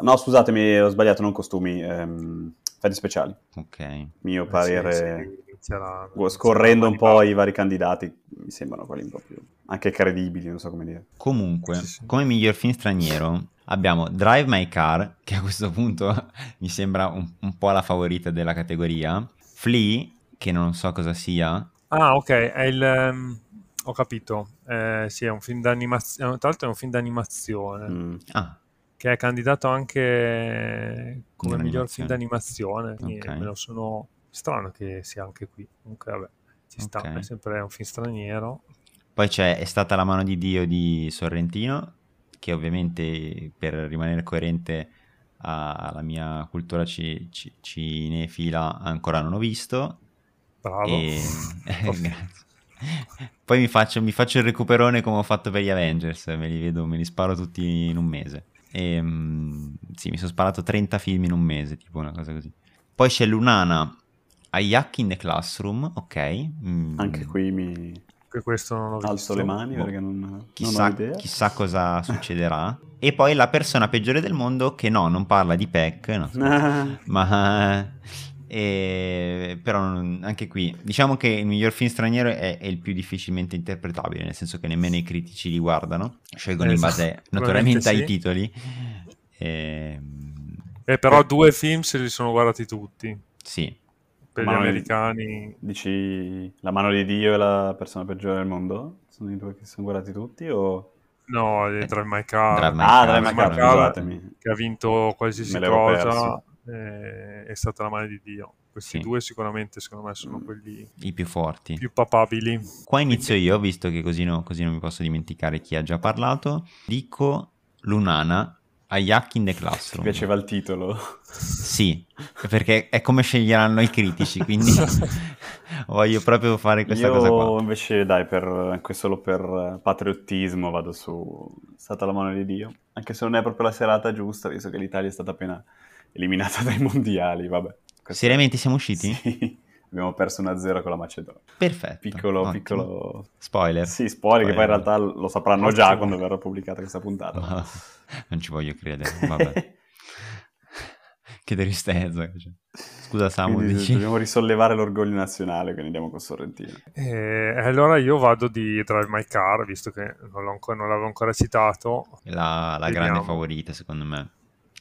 No, scusatemi, ho sbagliato, non costumi, ehm, effetti speciali. però- Ok. Mio parere, Sì, sì, inizierà- scorrendo un po' i vari candidati, mi sembrano quelli un po' più anche credibili, non so come dire. Comunque, Sì, sì. come miglior film straniero abbiamo Drive My Car, che a questo punto (laughs) mi sembra un, un po' la favorita della categoria, Flea, che non so cosa sia, Ah, ok, è il... ehm, ho capito. Eh, sì, è un film d'animazione. Tra l'altro è un film d'animazione Mm. ah, che è candidato anche come miglior film D'animazione. d'animazione. quindi Ok. me lo sono strano che sia anche qui. Comunque, vabbè, ci sta. Ok. È sempre un film straniero. Poi c'è È stata la mano di Dio di Sorrentino, che ovviamente per rimanere coerente alla mia cultura ci- ci- cinefila ancora non ho visto. Bravo. E... (laughs) (laughs) Poi mi faccio, mi faccio, il recuperone come ho fatto per gli Avengers, me li vedo, me li sparo tutti in un mese. E, um, sì, mi sono sparato 30 film in un mese, tipo una cosa così. Poi c'è Lunana, Ayak in the Classroom, ok. Mm. Anche qui mi... Che questo non ho Alzo visto. le mani boh. perché non, chissà, non ho idea. Chissà cosa (laughs) succederà. e poi la persona peggiore del mondo che no, non parla di Peck, no, (laughs) ma e, però anche qui diciamo che il miglior film straniero è, è, il più difficilmente interpretabile, nel senso che nemmeno i critici li guardano, scelgono esatto, in base naturalmente sì. ai titoli. E, eh, però e, due film se li sono guardati tutti. Sì. Per gli americani. Di, dici La mano di Dio e la persona peggiore del mondo? Sono i due che si sono guardati tutti o... No, eh, Drive My Car. Drive My ah, Car, Drive My Car, scusatemi. Che ha vinto qualsiasi cosa eh, è stata la mano di Dio. Questi sì. due sicuramente secondo me sono quelli i più forti, più papabili. Qua inizio io, visto che così, no, così non mi posso dimenticare chi ha già parlato. Dico Lunana a Yak in the Classroom. Mi piaceva il titolo. (laughs) Sì, perché è come sceglieranno i critici, quindi (laughs) voglio proprio fare questa Io cosa qua. invece dai, per, anche solo per patriottismo vado su Stata la mano di Dio, anche se non è proprio la serata giusta, visto che l'Italia è stata appena eliminata (laughs) dai mondiali, vabbè. Seriamente siamo usciti? Sì. Abbiamo perso 1-0 con la Macedonia. Perfetto. Piccolo, ottimo. piccolo... Spoiler. Sì, spoiler, spoiler, che poi in realtà lo sapranno già quando verrà pubblicata questa puntata. No, (laughs) non ci voglio credere, vabbè. Che tristezza. Scusa Samu, dici? Dobbiamo risollevare l'orgoglio nazionale, quindi andiamo con Sorrentino. Eh, allora io vado di Drive My Car, visto che non, ancora, non l'avevo ancora citato. La, la grande favorita, secondo me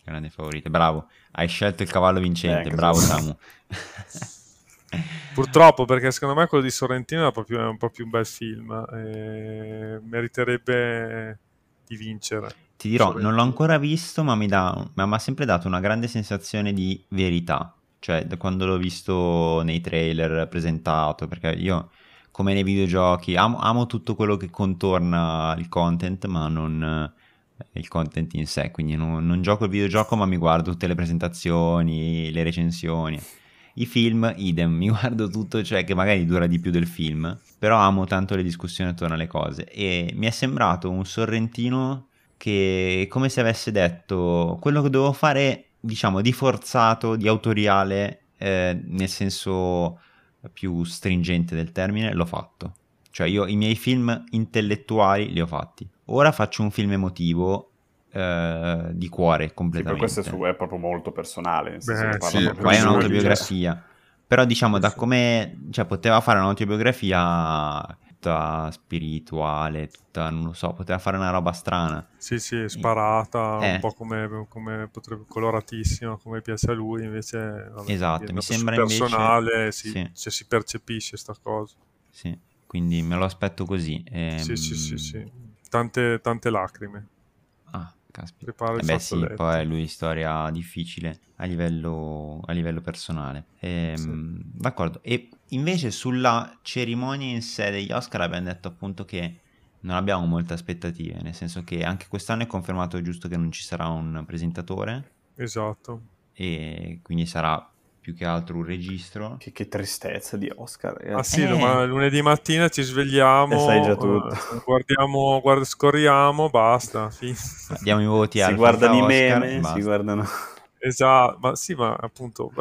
grande favorito. Bravo, hai scelto il cavallo vincente. Eh, Bravo, Samu. (laughs) Purtroppo, perché secondo me quello di Sorrentino è, proprio, è un po' più un bel film. E meriterebbe di vincere. Ti dirò, non l'ho ancora visto, ma mi, dà, ma mi ha sempre dato una grande sensazione di verità. Cioè, da quando l'ho visto nei trailer presentato, perché io, come nei videogiochi, amo, amo tutto quello che contorna il content, ma non il content in sé, quindi non, non, gioco il videogioco ma mi guardo tutte le presentazioni, le recensioni. I film, idem, mi (laughs) guardo tutto, cioè che magari dura di più del film, però amo tanto le discussioni attorno alle cose e mi è sembrato un sorrentino che come se avesse detto quello che dovevo fare, diciamo, di forzato, di autoriale, eh, nel senso più stringente del termine, l'ho fatto. Cioè io i miei film intellettuali li ho fatti Ora faccio un film emotivo eh, di cuore completamente. Sì, questo è, su, è, proprio molto personale. Nel Beh, sì, poi è un'autobiografia. Però diciamo da come... Cioè poteva fare un'autobiografia tutta spirituale, tutta, non lo so, poteva fare una roba strana. Sì, sì, sparata, eh. un po' come, come potrebbe, coloratissima, come piace a lui, invece... Vabbè, esatto, mi sembra personale, invece... si, sì. cioè, si percepisce questa cosa. Sì, quindi me lo aspetto così. Ehm... Sì, sì, sì, sì tante, tante lacrime. Ah, caspita. Eh beh sì, poi lui storia difficile a livello, a livello personale. Ehm, sì. D'accordo. E invece sulla cerimonia in sé degli Oscar abbiamo detto appunto che non abbiamo molte aspettative, nel senso che anche quest'anno è confermato giusto che non ci sarà un presentatore. Esatto. E quindi sarà più che altro un registro. Che, che tristezza di Oscar. Ah sì, eh. ma lunedì mattina ci svegliamo, e sai già tutto. Uh, guardiamo, guard- scorriamo, basta. Diamo i voti Si guardano i meme, si guardano... Esatto, ma sì, ma appunto,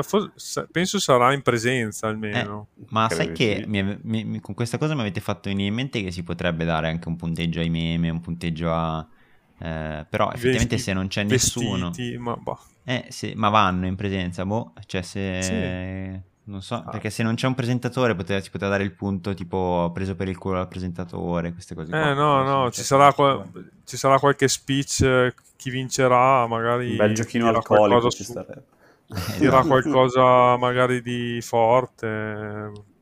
penso sarà in presenza almeno. Eh, ma sai che mi, mi, con questa cosa mi avete fatto venire in mente che si potrebbe dare anche un punteggio ai meme, un punteggio a... Eh, però effettivamente Vesti, se non c'è nessuno... Vestiti, ma boh. Eh, sì, ma vanno in presenza, boh, cioè se... Sì. Non so, ah. perché se non c'è un presentatore poteva, si poteva dare il punto tipo preso per il culo al presentatore, queste cose qua. Eh no, no, ci sarà, qua, ci sarà, qualche speech, eh, chi vincerà magari... Un bel giochino alcolico ci starebbe. Dirà qualcosa magari di forte.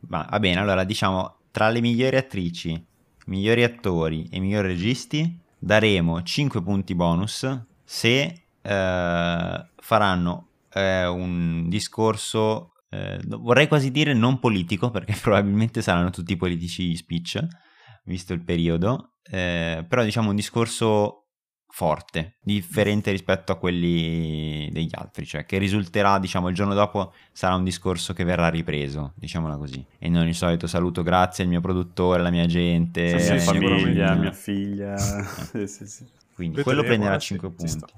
Ma va bene, allora diciamo, tra le migliori attrici, migliori attori e migliori registi daremo 5 punti bonus se eh, faranno eh, un discorso, eh, vorrei quasi dire non politico, perché (laughs) probabilmente saranno tutti politici speech, visto il periodo, eh, però diciamo un discorso forte, differente rispetto a quelli degli altri, cioè che risulterà, diciamo, il giorno dopo sarà un discorso che verrà ripreso, diciamola così, e non il solito saluto grazie al mio produttore, alla mia gente, sì, alla sì, mia famiglia, mia figlia. (laughs) sì, sì, sì. Quindi Vedremo, quello prenderà 5 punti.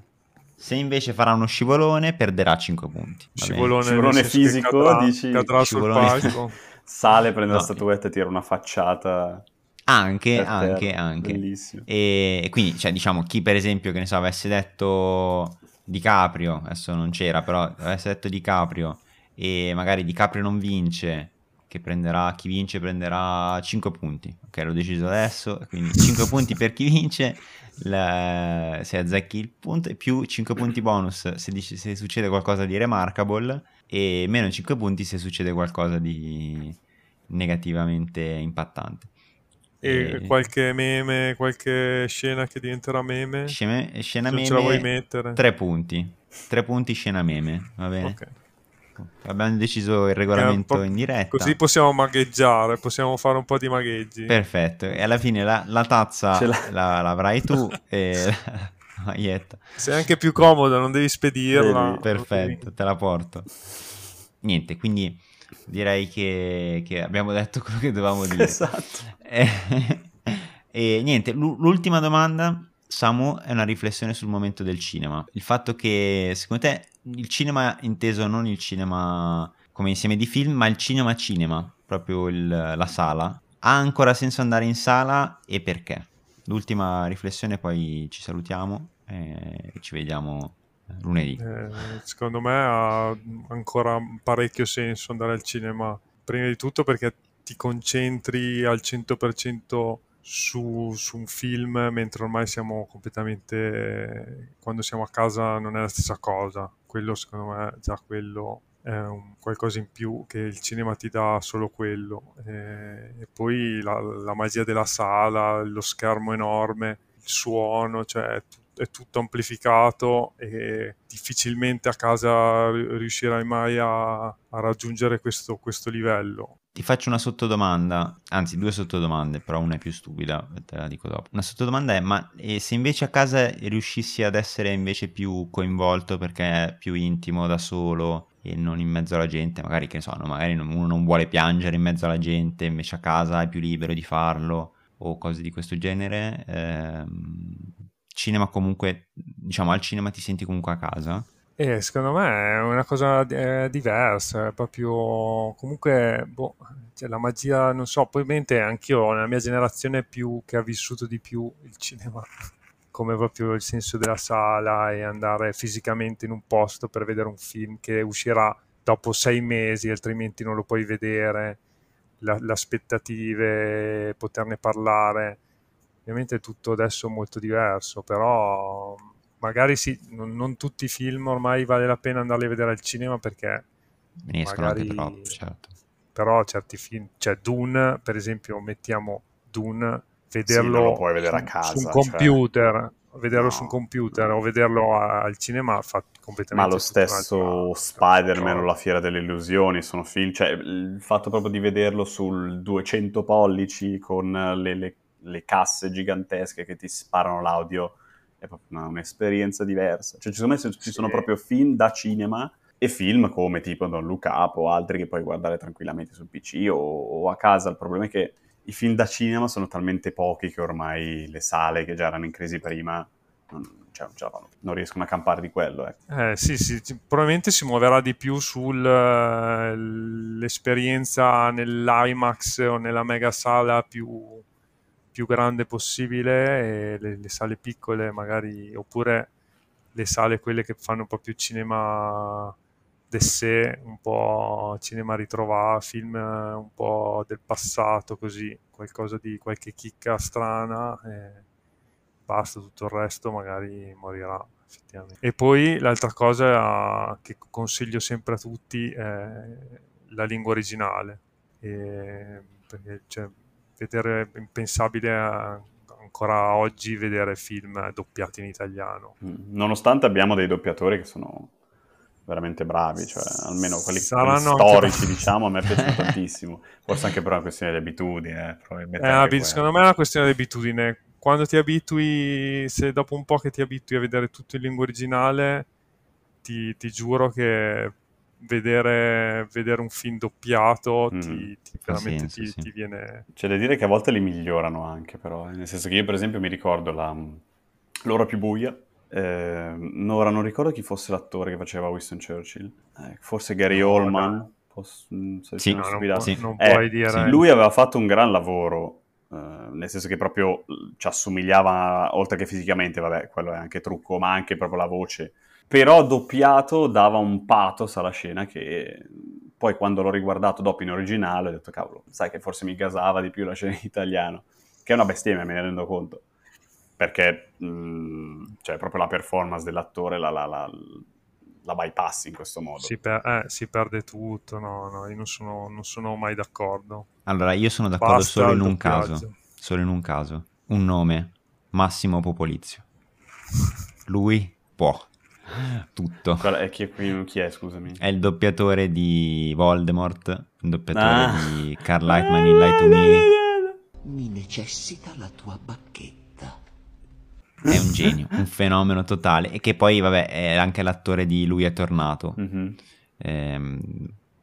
Se invece farà uno scivolone, perderà 5 punti. Scivolone, scivolone fisico, cadrà, dici? Cadrà scivolone... sul palco. (laughs) Sale, prende no. la statuetta e tira una facciata. Anche, anche, anche. Bellissimo. E quindi, cioè, diciamo, chi per esempio, che ne so, avesse detto DiCaprio, adesso non c'era, però avesse detto DiCaprio e magari DiCaprio non vince, che prenderà, chi vince prenderà 5 punti. Ok, l'ho deciso adesso, quindi 5 punti per chi vince, la, se azzecchi il punto, più 5 punti bonus se, dici, se succede qualcosa di remarkable e meno 5 punti se succede qualcosa di negativamente impattante. E, e qualche meme, qualche scena che diventerà meme? Scena, scena meme, ce la vuoi mettere? 3 punti. 3 punti scena meme, va bene? Ok. Abbiamo deciso il regolamento in diretta. Così possiamo magheggiare, possiamo fare un po' di magheggi. Perfetto, e alla fine la, la tazza la, l'avrai tu (laughs) e la maglietta. Sei anche più comoda, non devi spedirla. Perfetto, te la porto. Niente, quindi direi che, che abbiamo detto (laughs) quello che dovevamo dire. Esatto. E, (laughs) e niente, l'ultima domanda, Samu, è una riflessione sul momento del cinema. Il fatto che, secondo te, il cinema inteso non il cinema come insieme di film, ma il cinema cinema, proprio il, la sala, ha ancora senso andare in sala e perché? L'ultima riflessione, poi ci salutiamo e ci vediamo lunedì. Eh, secondo me ha ancora parecchio senso andare al cinema, prima di tutto perché ti concentri al 100% su, su, un film, mentre ormai siamo completamente, quando siamo a casa non è la stessa cosa. Quello secondo me già quello è un qualcosa in più che il cinema ti dà solo quello. E, e poi la, la magia della sala, lo schermo enorme, il suono, cioè è tutto amplificato e difficilmente a casa riuscirai mai a, a raggiungere questo, questo, livello. Ti faccio una sottodomanda, anzi due sottodomande, però una è più stupida, te la dico dopo. Una sottodomanda è, ma se invece a casa riuscissi ad essere invece più coinvolto perché è più intimo da solo e non in mezzo alla gente, magari che ne so, magari uno non vuole piangere in mezzo alla gente, invece a casa è più libero di farlo o cose di questo genere, ehm, cinema comunque, diciamo al cinema ti senti comunque a casa? Eh, secondo me è una cosa eh, diversa, è proprio comunque boh, cioè, la magia, non so, probabilmente anch'io nella mia generazione più che ha vissuto di più il cinema (laughs) come proprio il senso della sala e andare fisicamente in un posto per vedere un film che uscirà dopo sei mesi, altrimenti non lo puoi vedere, le aspettative, poterne parlare Ovviamente è tutto adesso molto diverso, però magari sì, non, non, tutti i film ormai vale la pena andarli a vedere al cinema perché magari... anche troppo, certo. Però certi film, cioè Dune, per esempio, mettiamo Dune, vederlo sì, vedere casa, su un cioè. computer, cioè... vederlo no, su un computer o vederlo al cinema fa completamente Ma lo stesso Spider-Man o La Fiera delle Illusioni sono film, cioè il fatto proprio di vederlo sul 200 pollici con le, le le casse gigantesche che ti sparano l'audio è proprio una, un'esperienza diversa. Cioè, secondo me ci sì. sono proprio film da cinema e film come tipo Don Look Up o altri che puoi guardare tranquillamente sul PC o, o, a casa. Il problema è che i film da cinema sono talmente pochi che ormai le sale che già erano in crisi prima non, cioè, non, non riescono a campare di quello. Eh. Eh, sì, sì, probabilmente si muoverà di più sull'esperienza nell'IMAX o nella mega sala più più grande possibile le, le, sale piccole magari oppure le sale quelle che fanno un po' più cinema d'essè, un po' cinema ritrovato, film un po' del passato così, qualcosa di qualche chicca strana e basta, tutto il resto magari morirà. E poi l'altra cosa che consiglio sempre a tutti è la lingua originale, e, perché cioè, vedere impensabile ancora oggi vedere film doppiati in italiano. Mm, nonostante abbiamo dei doppiatori che sono veramente bravi, cioè almeno quelli, quelli storici, anche... (laughs) diciamo, a me piacciono tantissimo. Forse anche per una questione di abitudine, eh, eh, secondo me è una questione di abitudine. quando ti abitui, se dopo un po' che ti abitui a vedere tutto in lingua originale, ti, ti giuro che vedere, vedere, un film doppiato mm. ti, ti, veramente senso, ti, sì. ti, viene... C'è da dire che a volte li migliorano anche però, eh. nel senso che io per esempio mi ricordo la, l'ora più buia, eh, ora non ricordo chi fosse l'attore che faceva Winston Churchill, eh, forse Gary no, Oldman, Posso, mm, sì, no, non, può, sì. non puoi eh, dire... Sì. Lui aveva fatto un gran lavoro Uh, nel senso che proprio ci assomigliava, oltre che fisicamente, vabbè, quello è anche trucco, ma anche proprio la voce però doppiato dava un pathos alla scena che poi quando l'ho riguardato dopo in originale ho detto cavolo, sai che forse mi gasava di più la scena in italiano, che è una bestemmia, me ne rendo conto, perché mh, cioè, proprio la performance dell'attore la, la, la, la bypassi in questo modo. Si, per, eh, si perde tutto, no, no, io non sono, non sono, mai d'accordo. Allora, io sono d'accordo Basta solo in un caso, solo in un caso, un nome, Massimo Popolizio. Lui può tutto. È chi, è, chi è, scusami? È il doppiatore di Voldemort, il doppiatore ah. di Carl Lightman in Light to Me. Mi necessita la tua bacchetta. È un genio, un fenomeno totale. E che poi, vabbè, è anche l'attore di Lui è tornato. Mm-hmm. Ehm,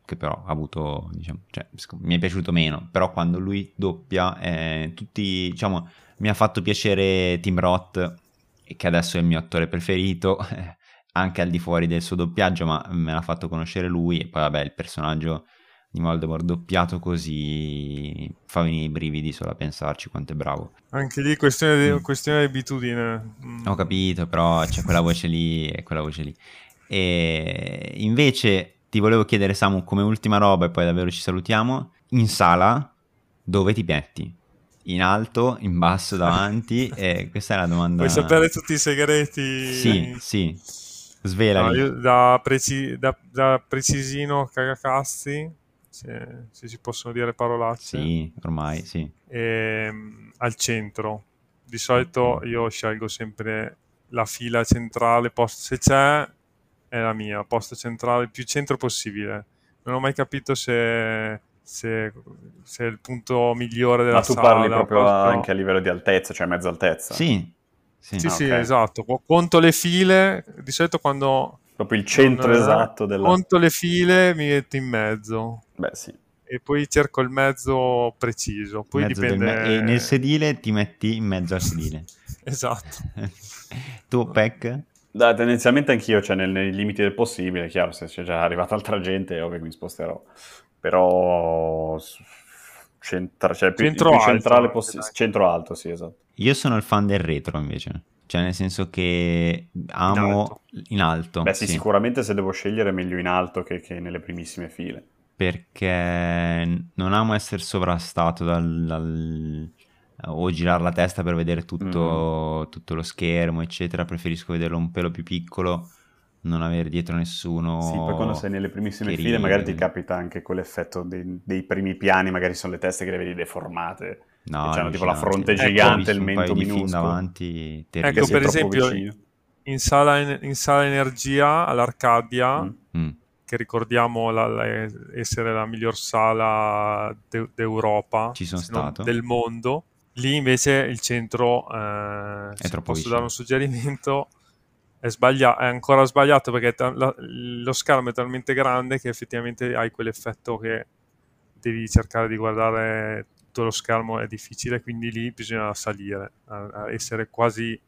che però ha avuto, diciamo, cioè, mi è piaciuto meno. Però quando lui doppia, eh, tutti, diciamo, mi ha fatto piacere Tim Roth, che adesso è il mio attore preferito. (laughs) anche al di fuori del suo doppiaggio, ma me l'ha fatto conoscere lui e poi vabbè il personaggio di Voldemort doppiato così fa venire i brividi solo a pensarci quanto è bravo. Anche lì questione di, mm. questione di abitudine. Mm. Ho capito, però c'è quella voce lì e quella voce lì. E invece ti volevo chiedere Samu come ultima roba e poi davvero ci salutiamo, in sala dove ti metti? In alto, in basso, davanti? (laughs) e questa è la domanda. Vuoi sapere tutti i segreti? Sì, sì. Svela. No, da, preci- da, da, precisino cagacazzi, se, se, si possono dire parolacce. Sì, ormai sì. E, ehm, al centro. Di solito io scelgo sempre la fila centrale, post- se c'è è la mia, posto centrale, più centro possibile. Non ho mai capito se, se, se è il punto migliore della sala. Ma tu parli proprio posto... anche a livello di altezza, cioè mezza altezza? Sì, sì, sì, ah, sì esatto. Conto le file, di solito quando... Proprio il centro non, esatto della... Conto le file, mi metto in mezzo. Beh, sì. E poi cerco il mezzo preciso. Poi mezzo dipende... Me- e nel sedile ti metti in mezzo al sedile. (laughs) esatto. (laughs) tu, Peck? Da, tendenzialmente anch'io, cioè nel, nei limiti del possibile, chiaro, se c'è già arrivata altra gente, è ovvio che mi sposterò. Però centra, cioè più, centro, più alto, centrale possibile. Centro alto, sì, esatto. Io sono il fan del retro invece. Cioè, nel senso che amo in alto. In alto Beh, sì, sì, sicuramente se devo scegliere è meglio in alto che, che, nelle primissime file. Perché non amo essere sovrastato dal, dal o girare la testa per vedere tutto, mm. tutto, lo schermo, eccetera. Preferisco vederlo un pelo più piccolo, non avere dietro nessuno. Sì, poi quando sei nelle primissime file, magari ti capita anche quell'effetto dei, dei, primi piani, magari sono le teste che le vedi deformate. No, hanno tipo la fronte ecco, gigante e il mento minuscolo. davanti, ecco, per esempio, in sala, in sala, Energia all'Arcadia, mm. mm. che ricordiamo la, la, essere la miglior sala de, d'Europa, Ci sono stato. del mondo, lì invece il centro, eh, se posso vicino. dare un suggerimento, è, sbaglia- è ancora sbagliato perché ta- la, lo schermo è talmente grande che effettivamente hai quell'effetto che devi cercare di guardare tutto lo schermo è difficile, quindi lì bisogna salire, a, a essere quasi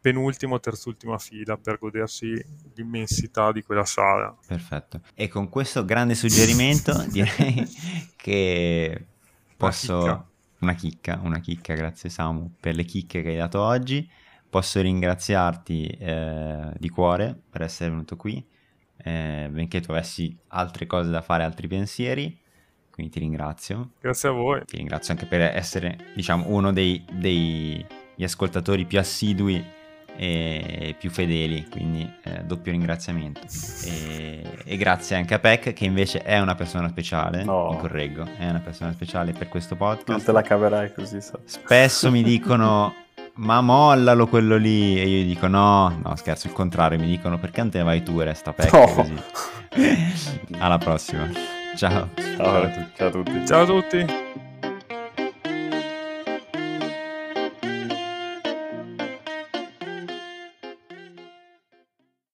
penultimo, terzultima fila per godersi l'immensità di quella sala. Perfetto. E con questo grande suggerimento (laughs) direi che posso... Una chicca. una chicca, una chicca, grazie Samu per le chicche che hai dato oggi. Posso ringraziarti eh, di cuore per essere venuto qui, eh, benché tu avessi altre cose da fare, altri pensieri quindi ti ringrazio. Grazie a voi. Ti ringrazio anche per essere, diciamo, uno dei, degli ascoltatori più assidui e più fedeli, quindi eh, doppio ringraziamento. E, e, grazie anche a Peck, che invece è una persona speciale, oh. mi correggo, è una persona speciale per questo podcast. Non te la caverai così. So. Spesso mi dicono, (laughs) ma mollalo quello lì, e io gli dico no, no scherzo, il contrario, mi dicono perché non te ne vai tu e resta Peck oh. così. (laughs) Alla prossima. Ciao. Ciao a tutti. Ciao a tutti. Ciao a tutti.